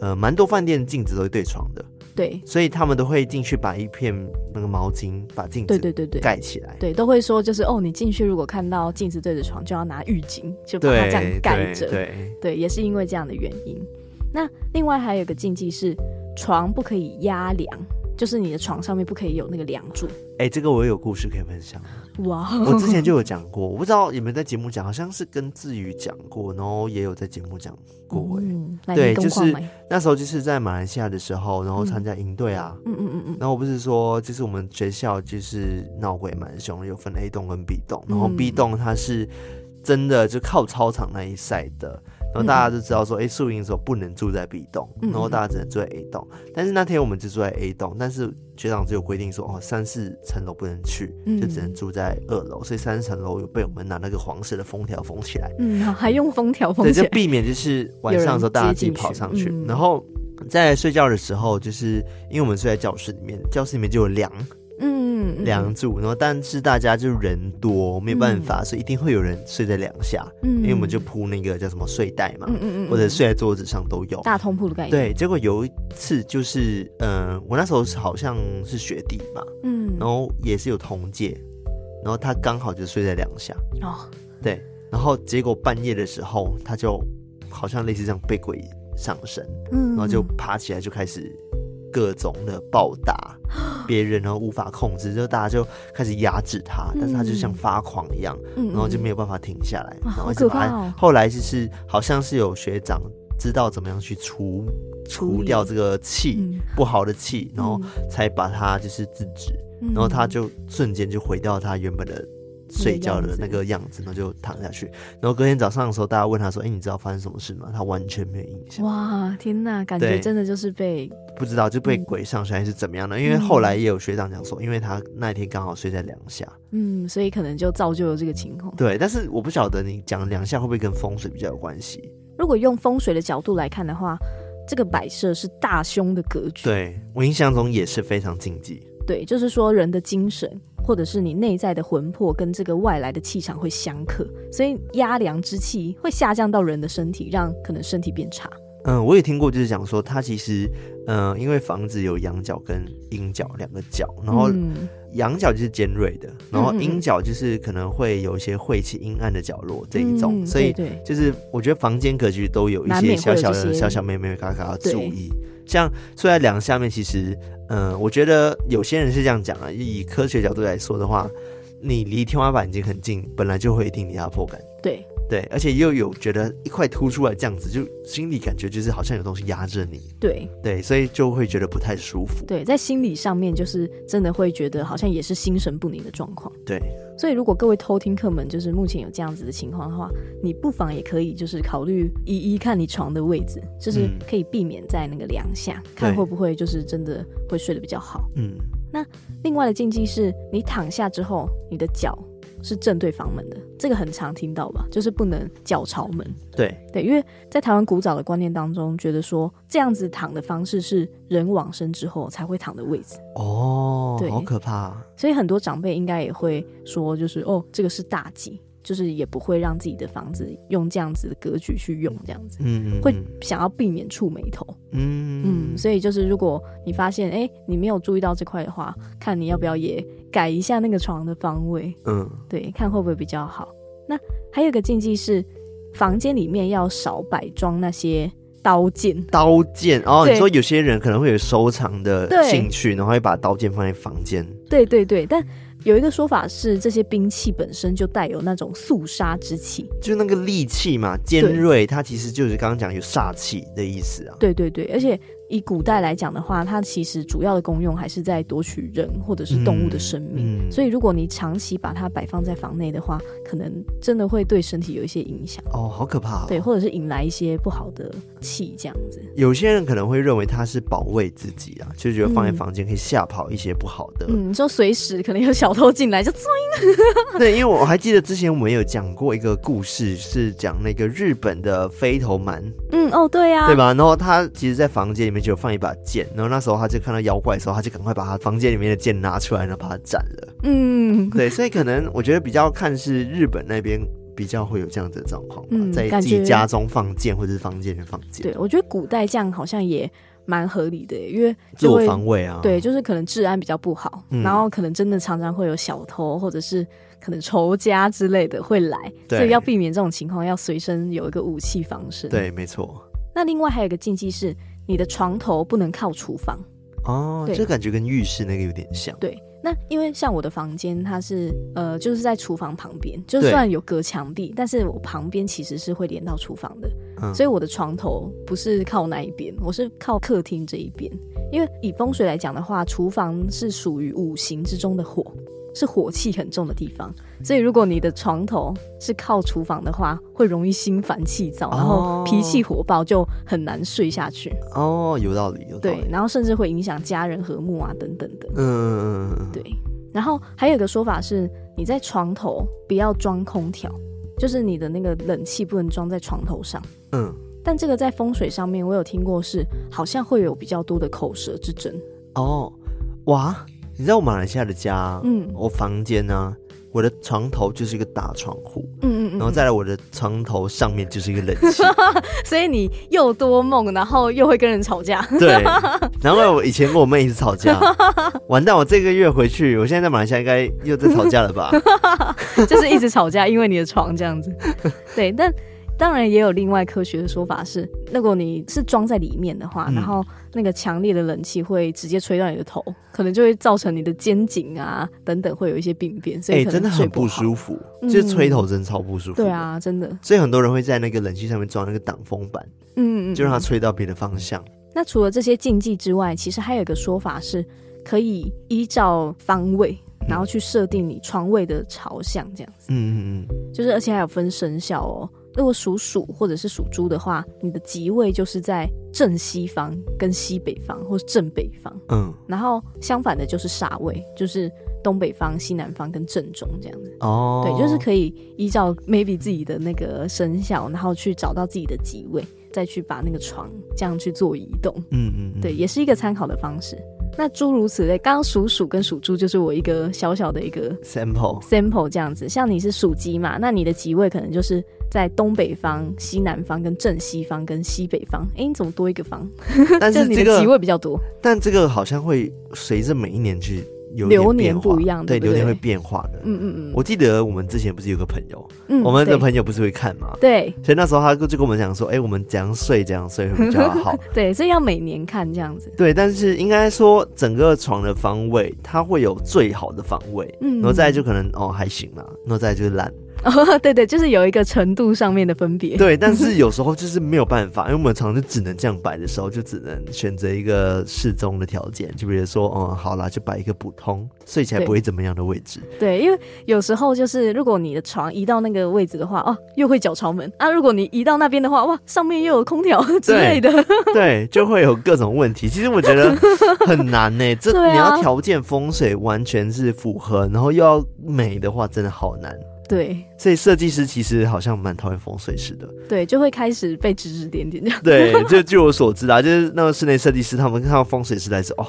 呃，蛮多饭店镜子都是对床的。对，所以他们都会进去把一片那个毛巾把镜子对对对对盖起来。对，都会说就是哦，你进去如果看到镜子对着床，就要拿浴巾就把它这样盖着。对对，对，也是因为这样的原因。那另外还有一个禁忌是，床不可以压梁。就是你的床上面不可以有那个梁柱。哎、欸，这个我有故事可以分享。哇，我之前就有 讲过，我不知道有没有在节目讲，好像是跟志宇讲过，然后也有在节目讲过。嗯，对，就是那时候就是在马来西亚的时候，然后参加营队啊。嗯嗯嗯嗯。然后不是说，就是我们学校就是闹鬼蛮凶，有分 A 栋跟 B 栋，然后 B 栋它是真的就靠操场那一赛的。然后大家就知道说，哎，宿营的时候不能住在 B 栋，然后大家只能住在 A 栋。但是那天我们就住在 A 栋，但是学长只有规定说，哦，三四层楼不能去，就只能住在二楼。所以三层楼有被我们拿那个黄色的封条封起来。嗯，还用封条封起来，对，就避免就是晚上的时候大家自己跑上去。然后在睡觉的时候，就是因为我们睡在教室里面，教室里面就有梁。梁柱，然后但是大家就人多，没有办法，嗯、所以一定会有人睡在梁下，嗯、因为我们就铺那个叫什么睡袋嘛，嗯嗯嗯、或者睡在桌子上都有，大通铺的概念。对，结果有一次就是，嗯、呃，我那时候好像是学弟嘛，嗯，然后也是有同届，然后他刚好就睡在梁下，哦，对，然后结果半夜的时候他就好像类似这样被鬼上身，嗯，然后就爬起来就开始各种的暴打 别人，然后无法控制，就大家就开始压制他，但是他就像发狂一样，嗯，然后就没有办法停下来，然后就把他后来就是好像是有学长知道怎么样去除除掉这个气不好的气，然后才把他就是制止，然后他就瞬间就回到他原本的。睡觉的那个样子，然后就躺下去。然后隔天早上的时候，大家问他说：“哎、欸，你知道发生什么事吗？”他完全没有印象。哇，天哪，感觉真的就是被不知道就被鬼上身还是怎么样的。嗯、因为后来也有学长讲说，因为他那天刚好睡在梁下，嗯，所以可能就造就了这个情况。对，但是我不晓得你讲梁下会不会跟风水比较有关系。如果用风水的角度来看的话，这个摆设是大凶的格局。对，我印象中也是非常禁忌。对，就是说人的精神，或者是你内在的魂魄跟这个外来的气场会相克，所以压凉之气会下降到人的身体，让可能身体变差。嗯，我也听过，就是讲说它其实，嗯、呃，因为房子有阳角跟阴角两个角，然后阳角就是尖锐的，然后阴角就是可能会有一些晦气阴暗的角落这一种，嗯、所以就是我觉得房间格局都有一些小小的小小妹妹嘎嘎要注意。像坐在梁下面，其实，嗯、我觉得有些人是这样讲啊。以科学角度来说的话，你离天花板已经很近，本来就会一定压迫感。对对，而且又有觉得一块凸出来这样子，就心里感觉就是好像有东西压着你。对对，所以就会觉得不太舒服。对，在心理上面就是真的会觉得好像也是心神不宁的状况。对。所以，如果各位偷听客们就是目前有这样子的情况的话，你不妨也可以就是考虑一一看你床的位置，就是可以避免在那个梁下，嗯、看会不会就是真的会睡得比较好。嗯，那另外的禁忌是你躺下之后，你的脚是正对房门的，这个很常听到吧？就是不能脚朝门。对对，因为在台湾古早的观念当中，觉得说这样子躺的方式是人往生之后才会躺的位置。哦，对，好可怕。所以很多长辈应该也会说，就是哦，这个是大忌，就是也不会让自己的房子用这样子的格局去用，这样子，嗯，嗯，会想要避免触眉头。嗯嗯，所以就是如果你发现哎，你没有注意到这块的话，看你要不要也改一下那个床的方位。嗯，对，看会不会比较好。那还有一个禁忌是。房间里面要少摆装那些刀剑，刀剑哦。对你说有些人可能会有收藏的兴趣，然后会把刀剑放在房间。对对对，但有一个说法是，这些兵器本身就带有那种肃杀之气，就那个利器嘛，尖锐，它其实就是刚刚讲有煞气的意思啊。对对对，而且。以古代来讲的话，它其实主要的功用还是在夺取人或者是动物的生命。嗯嗯、所以，如果你长期把它摆放在房内的话，可能真的会对身体有一些影响。哦，好可怕、哦！对，或者是引来一些不好的气，这样子。有些人可能会认为它是保卫自己啊，就觉得放在房间可以吓跑一些不好的。嗯，你说随时可能有小偷进来就，就追。对，因为我还记得之前我们有讲过一个故事，是讲那个日本的飞头蛮。嗯，哦，对呀、啊，对吧？然后他其实，在房间里面。就放一把剑，然后那时候他就看到妖怪的时候，他就赶快把他房间里面的剑拿出来，然后把它斩了。嗯，对，所以可能我觉得比较看是日本那边比较会有这样子的状况，嗯，在自己家中放剑或者是房间里放剑。对，我觉得古代这样好像也蛮合理的，因为自我防卫啊。对，就是可能治安比较不好，嗯、然后可能真的常常会有小偷或者是可能仇家之类的会来，所以要避免这种情况，要随身有一个武器防身。对，没错。那另外还有一个禁忌是。你的床头不能靠厨房哦，这感觉跟浴室那个有点像。对，那因为像我的房间，它是呃，就是在厨房旁边，就算有隔墙壁，但是我旁边其实是会连到厨房的，嗯、所以我的床头不是靠那一边，我是靠客厅这一边。因为以风水来讲的话，厨房是属于五行之中的火。是火气很重的地方，所以如果你的床头是靠厨房的话，会容易心烦气躁，然后脾气火爆，就很难睡下去。哦，有道理，有道理。对，然后甚至会影响家人和睦啊，等等的。嗯，对。然后还有一个说法是，你在床头不要装空调，就是你的那个冷气不能装在床头上。嗯。但这个在风水上面，我有听过是好像会有比较多的口舌之争。哦，哇。你知道我马来西亚的家，嗯，我房间呢、啊，我的床头就是一个大窗户，嗯嗯嗯，然后再来我的床头上面就是一个冷气，所以你又多梦，然后又会跟人吵架，对，难怪我以前跟我妹一直吵架，完蛋，我这个月回去，我现在在马来西亚应该又在吵架了吧？就是一直吵架，因为你的床这样子，对，但。当然也有另外科学的说法是，如果你是装在里面的话，嗯、然后那个强烈的冷气会直接吹到你的头，可能就会造成你的肩颈啊等等会有一些病变，所以、欸、真的很不舒服，就是吹头真的超不舒服、嗯。对啊，真的。所以很多人会在那个冷气上面装那个挡风板，嗯，就让它吹到别的方向。那除了这些禁忌之外，其实还有一个说法是，可以依照方位，然后去设定你床位的朝向，这样子。嗯嗯嗯。就是而且还有分生肖哦。如果属鼠或者是属猪的话，你的吉位就是在正西方、跟西北方或是正北方。嗯，然后相反的就是煞位，就是东北方、西南方跟正中这样子。哦，对，就是可以依照 maybe 自己的那个生肖，然后去找到自己的吉位，再去把那个床这样去做移动。嗯嗯，嗯，对，也是一个参考的方式。那诸如此类，刚刚属鼠跟属猪就是我一个小小的一个 sample sample 这样子。像你是属鸡嘛，那你的吉位可能就是在东北方、西南方、跟正西方、跟西北方。哎、欸，你怎么多一个方？但是、这个、你的吉位比较多。但这个好像会随着每一年去有。流年不一样的，对，流年会变化的。嗯嗯嗯。我记得我们之前不是有个朋友，嗯，我们的朋友不是会看吗？对。所以那时候他就跟我们讲说，哎、欸，我们怎样睡，怎样睡会比较好。对，所以要每年看这样子。对，但是应该说整个床的方位，它会有最好的方位，嗯，然后再来就可能哦还行啦，然后再来就是烂。哦，对对，就是有一个程度上面的分别。对，但是有时候就是没有办法，因为我们常常就只能这样摆的时候，就只能选择一个适中的条件，就比如说，嗯，好啦，就摆一个普通睡起来不会怎么样的位置。对，因为有时候就是如果你的床移到那个位置的话，哦，又会脚朝门啊；如果你移到那边的话，哇，上面又有空调之类的，对，对，就会有各种问题。其实我觉得很难呢，这你要条件风水完全是符合，然后又要美的话，真的好难。对，所以设计师其实好像蛮讨厌风水师的。对，就会开始被指指点点这样。对，就据我所知啊，就是那个室内设计师，他们看到风水师来说，哦，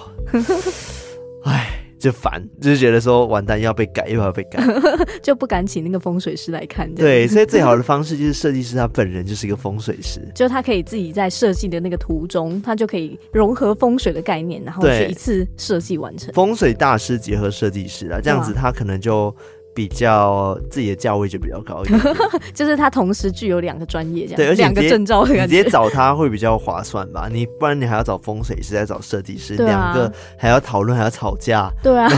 哎，就烦，就是觉得说完蛋，又要被改，又要被改，就不敢请那个风水师来看。对，所以最好的方式就是设计师他本人就是一个风水师，就他可以自己在设计的那个途中，他就可以融合风水的概念，然后去一次设计完成。风水大师结合设计师啊，这样子他可能就。比较自己的价位就比较高一点，就是他同时具有两个专业，这样对，而且两个证照，你直接找他会比较划算吧？你不然你还要找风水师，再找设计师，两、啊、个还要讨论，还要吵架，对啊，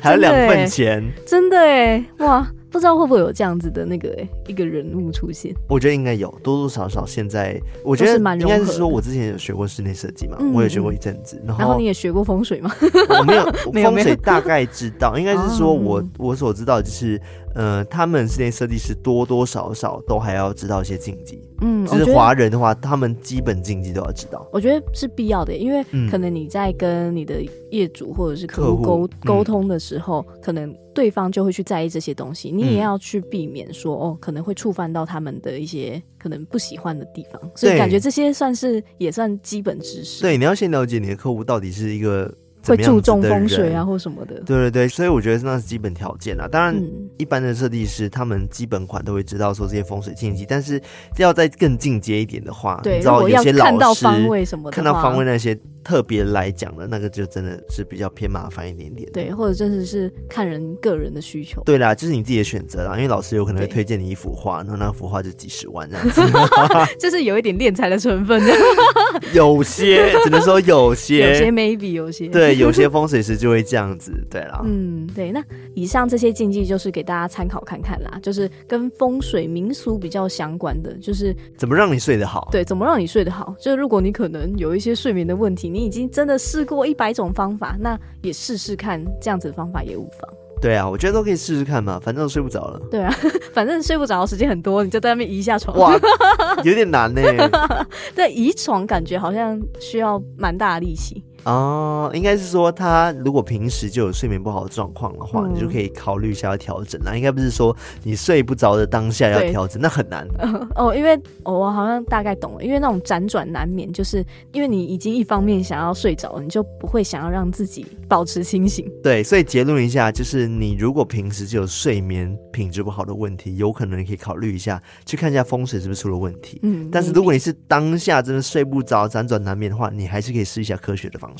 还有 两份钱，真的哎，哇！不知道会不会有这样子的那个一个人物出现？我觉得应该有，多多少少。现在我觉得应该是说，我之前有学过室内设计嘛，我也学过一阵子。然后，然后你也学过风水吗？我没有，风水大概知道，应该是说我我所知道就是，呃，他们室内设计师多多少少都还要知道一些禁忌。嗯，就是华人的话，他们基本禁忌都要知道。我觉得是必要的，因为可能你在跟你的业主或者是客户沟沟通的时候，可能。对方就会去在意这些东西，你也要去避免说、嗯、哦，可能会触犯到他们的一些可能不喜欢的地方，所以感觉这些算是也算基本知识。对，你要先了解你的客户到底是一个会注重风水啊或什么的。对对对，所以我觉得那是基本条件啊。当然，一般的设计师他们基本款都会知道说这些风水禁忌，但是要再更进阶一点的话，对，你知道有些老师看到方位什么的，看到方位那些。特别来讲的那个就真的是比较偏麻烦一点点，对，或者真的是看人个人的需求，对啦，就是你自己的选择啦。因为老师有可能会推荐你一幅画，然后那幅画就几十万这样子，就是有一点敛财的成分。有些只能说有些，有些 maybe 有些对，有些风水师就会这样子，对啦。嗯，对。那以上这些禁忌就是给大家参考看看啦，就是跟风水民俗比较相关的，就是怎么让你睡得好。对，怎么让你睡得好？就是如果你可能有一些睡眠的问题。你已经真的试过一百种方法，那也试试看，这样子的方法也无妨。对啊，我觉得都可以试试看嘛，反正都睡不着了。对啊，反正睡不着的时间很多，你就在那边移一下床。哇，有点难呢。对，移床感觉好像需要蛮大的力气。哦，应该是说他如果平时就有睡眠不好的状况的话，嗯、你就可以考虑一下要调整啦。应该不是说你睡不着的当下要调整，那很难。哦，因为我好像大概懂了，因为那种辗转难眠，就是因为你已经一方面想要睡着，你就不会想要让自己保持清醒。对，所以结论一下，就是你如果平时就有睡眠品质不好的问题，有可能你可以考虑一下去看一下风水是不是出了问题。嗯，但是如果你是当下真的睡不着、辗转难眠的话，你还是可以试一下科学的方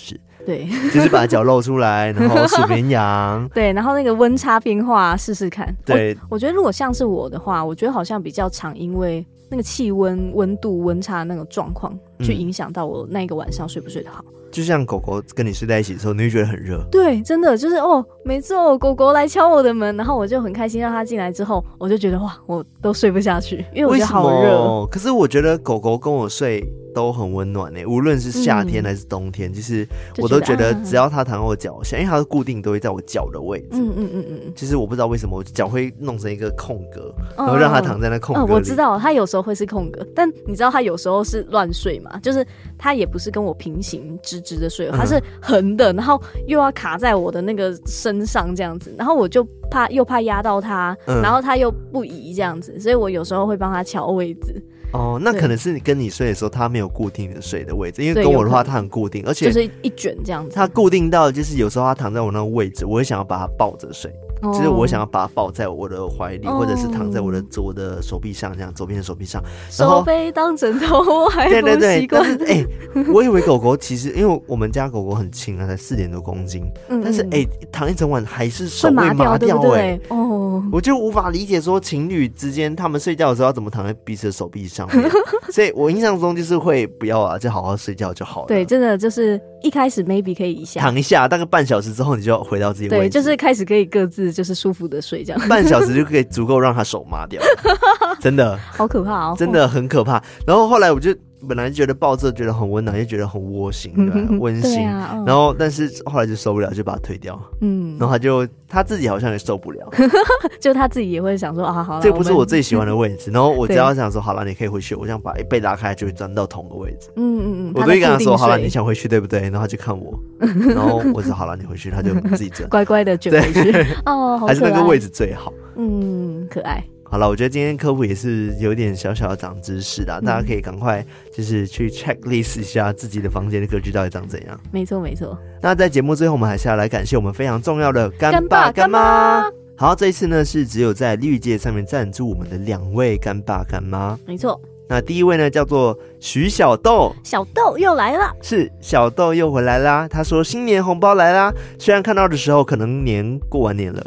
对，就是把脚露出来，然后数绵羊，对，然后那个温差变化试试看。对，我，我觉得如果像是我的话，我觉得好像比较常因为那个气温、温度、温差那个状况，去影响到我那一个晚上睡不睡得好。就像狗狗跟你睡在一起的时候，你会觉得很热。对，真的就是哦，每次哦，狗狗来敲我的门，然后我就很开心让它进来之后，我就觉得哇，我都睡不下去，因为我觉得好热。可是我觉得狗狗跟我睡。都很温暖呢，无论是夏天还是冬天，其实我都觉得只要它躺在我脚下，因为它是固定都会在我脚的位置。嗯嗯嗯嗯。其实我不知道为什么我脚会弄成一个空格，然后让它躺在那空格。我知道它有时候会是空格，但你知道它有时候是乱睡嘛？就是它也不是跟我平行直直的睡，它是横的，然后又要卡在我的那个身上这样子，然后我就怕又怕压到他，然后他又不移这样子，所以我有时候会帮他调位置。哦，那可能是你跟你睡的时候，它没有固定的睡的位置，因为跟我的话，它很固定，而且就是一卷这样子。它固定到就是有时候它躺在我那个位置，我会想要把它抱着睡。就是我想要把它抱在我的怀里，或者是躺在我的左的手臂上，这样左边的手臂上，手背当枕头，我还。对对对，但是哎，我以为狗狗其实，因为我们家狗狗很轻啊，才四点多公斤，但是哎，躺一整晚还是手会麻掉，哎，哦，我就无法理解说情侣之间他们睡觉的时候要怎么躺在彼此的手臂上面，所以我印象中就是会不要啊，就好好睡觉就好了。对，真的就是一开始 maybe 可以一下躺一下，大概半小时之后你就回到自己位置，对，就是开始可以各自。就是舒服的睡觉，半小时就可以足够让他手麻掉，真的好可怕哦，真的很可怕。然后后来我就。本来觉得抱着觉得很温暖，又觉得很窝心，对吧？温馨。啊嗯、然后，但是后来就受不了，就把它推掉。嗯，然后他就他自己好像也受不了，就他自己也会想说啊，好了，这不是我最喜欢的位置。然后我只要想说，好了，你可以回去。我想把被拉开，就会钻到同个位置。嗯嗯嗯。我都跟他说，好了，你想回去对不对？然后他就看我，然后我说好了，你回去，他就自己钻，乖乖的卷回去。哦，还是那个位置最好。嗯，可爱。好了，我觉得今天科普也是有点小小的长知识的，嗯、大家可以赶快就是去 checklist 一下自己的房间的格局到底长怎样。没错，没错。那在节目最后，我们还是要来感谢我们非常重要的干爸干妈。好，这一次呢是只有在绿界上面赞助我们的两位干爸干妈。没错。那第一位呢叫做徐小豆，小豆又来了，是小豆又回来啦。他说新年红包来啦，虽然看到的时候可能年过完年了。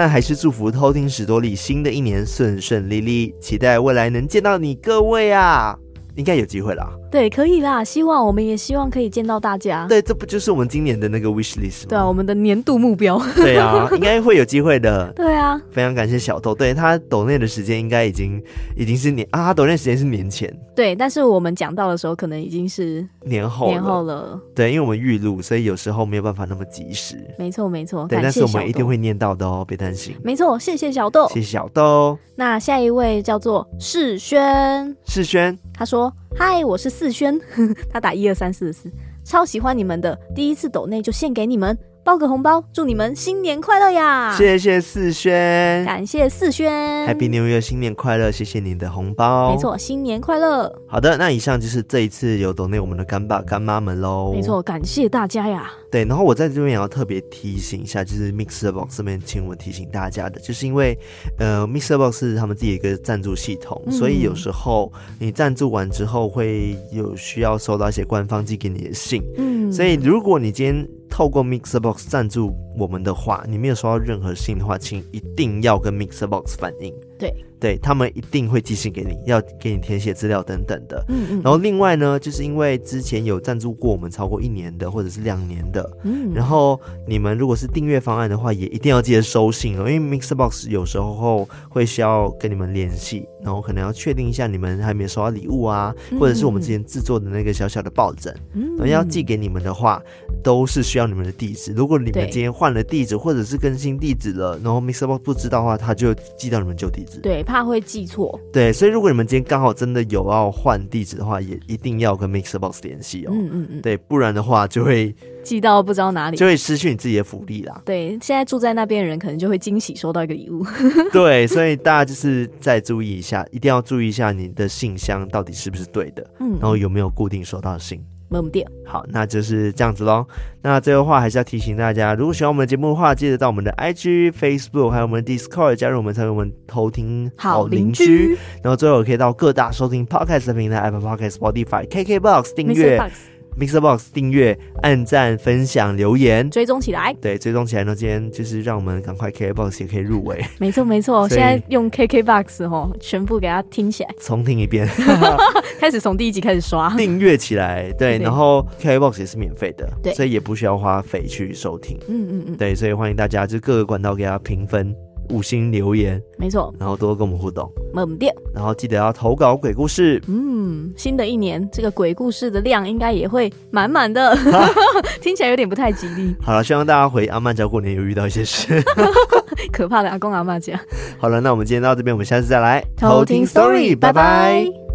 但还是祝福偷听史多利新的一年顺顺利利，期待未来能见到你各位啊，应该有机会啦。对，可以啦。希望我们也希望可以见到大家。对，这不就是我们今年的那个 wish list 吗？对啊，我们的年度目标。对啊，应该会有机会的。对啊，非常感谢小豆。对，他抖内的时间应该已经已经是年啊，他抖内时间是年前。对，但是我们讲到的时候，可能已经是年后年后了。对，因为我们预录，所以有时候没有办法那么及时。没错，没错。对，但是我们一定会念到的哦，别担心。没错，谢谢小豆，谢谢小豆。那下一位叫做世轩，世轩，他说。嗨，我是四轩，他打一二三四四，超喜欢你们的，第一次抖内就献给你们。包个红包，祝你们新年快乐呀！谢谢四轩，感谢四轩，Happy New Year，新年快乐！谢谢您的红包，没错，新年快乐。好的，那以上就是这一次有懂内我们的干爸干妈们喽。没错，感谢大家呀。对，然后我在这边也要特别提醒一下，就是 MixerBox 这边请我提醒大家的，就是因为呃 MixerBox 是他们自己一个赞助系统，嗯、所以有时候你赞助完之后会有需要收到一些官方寄给你的信。嗯，所以如果你今天透过 Mixbox 赞助我们的话，你没有收到任何信的话，请一定要跟 Mixbox 反映。对。对，他们一定会寄信给你，要给你填写资料等等的。嗯嗯。然后另外呢，就是因为之前有赞助过我们超过一年的，或者是两年的。嗯。然后你们如果是订阅方案的话，也一定要记得收信哦，因为 MixerBox 有时候会需要跟你们联系，然后可能要确定一下你们还没有收到礼物啊，或者是我们之前制作的那个小小的抱枕，嗯，然后要寄给你们的话，都是需要你们的地址。如果你们今天换了地址，或者是更新地址了，然后 MixerBox 不知道的话，他就寄到你们旧地址。对。怕会记错，对，所以如果你们今天刚好真的有要换地址的话，也一定要跟 MixerBox 联系哦。嗯嗯嗯，对，不然的话就会寄到不知道哪里，就会失去你自己的福利啦。对，现在住在那边的人可能就会惊喜收到一个礼物。对，所以大家就是再注意一下，一定要注意一下你的信箱到底是不是对的，嗯，然后有没有固定收到的信。好，那就是这样子喽。那最后话还是要提醒大家，如果喜欢我们的节目的话，记得到我们的 IG、Facebook 还有我们的 Discord 加入我们，成为我们偷听好邻居。然后最后可以到各大收听 Podcast 的平台，Apple Podcast、Spotify、KKBox 订阅。Mixer Box 订阅、按赞、分享、留言，追踪起来。对，追踪起来呢，今天就是让我们赶快 KK Box 也可以入围。没错没错，现在用 KK Box 哦，全部给它听起来，重听一遍，开始从第一集开始刷，订阅起来。对，然后 KK Box 也是免费的，对，所以也不需要花费去收听。嗯嗯嗯，对，所以欢迎大家就各个管道给它评分。五星留言，没错，然后多跟我们互动，猛电，然后记得要投稿鬼故事。嗯，新的一年这个鬼故事的量应该也会满满的，听起来有点不太吉利。好了，希望大家回阿曼家过年有遇到一些事，可怕的阿公阿妈家。好了，那我们今天到这边，我们下次再来偷听 story，拜拜。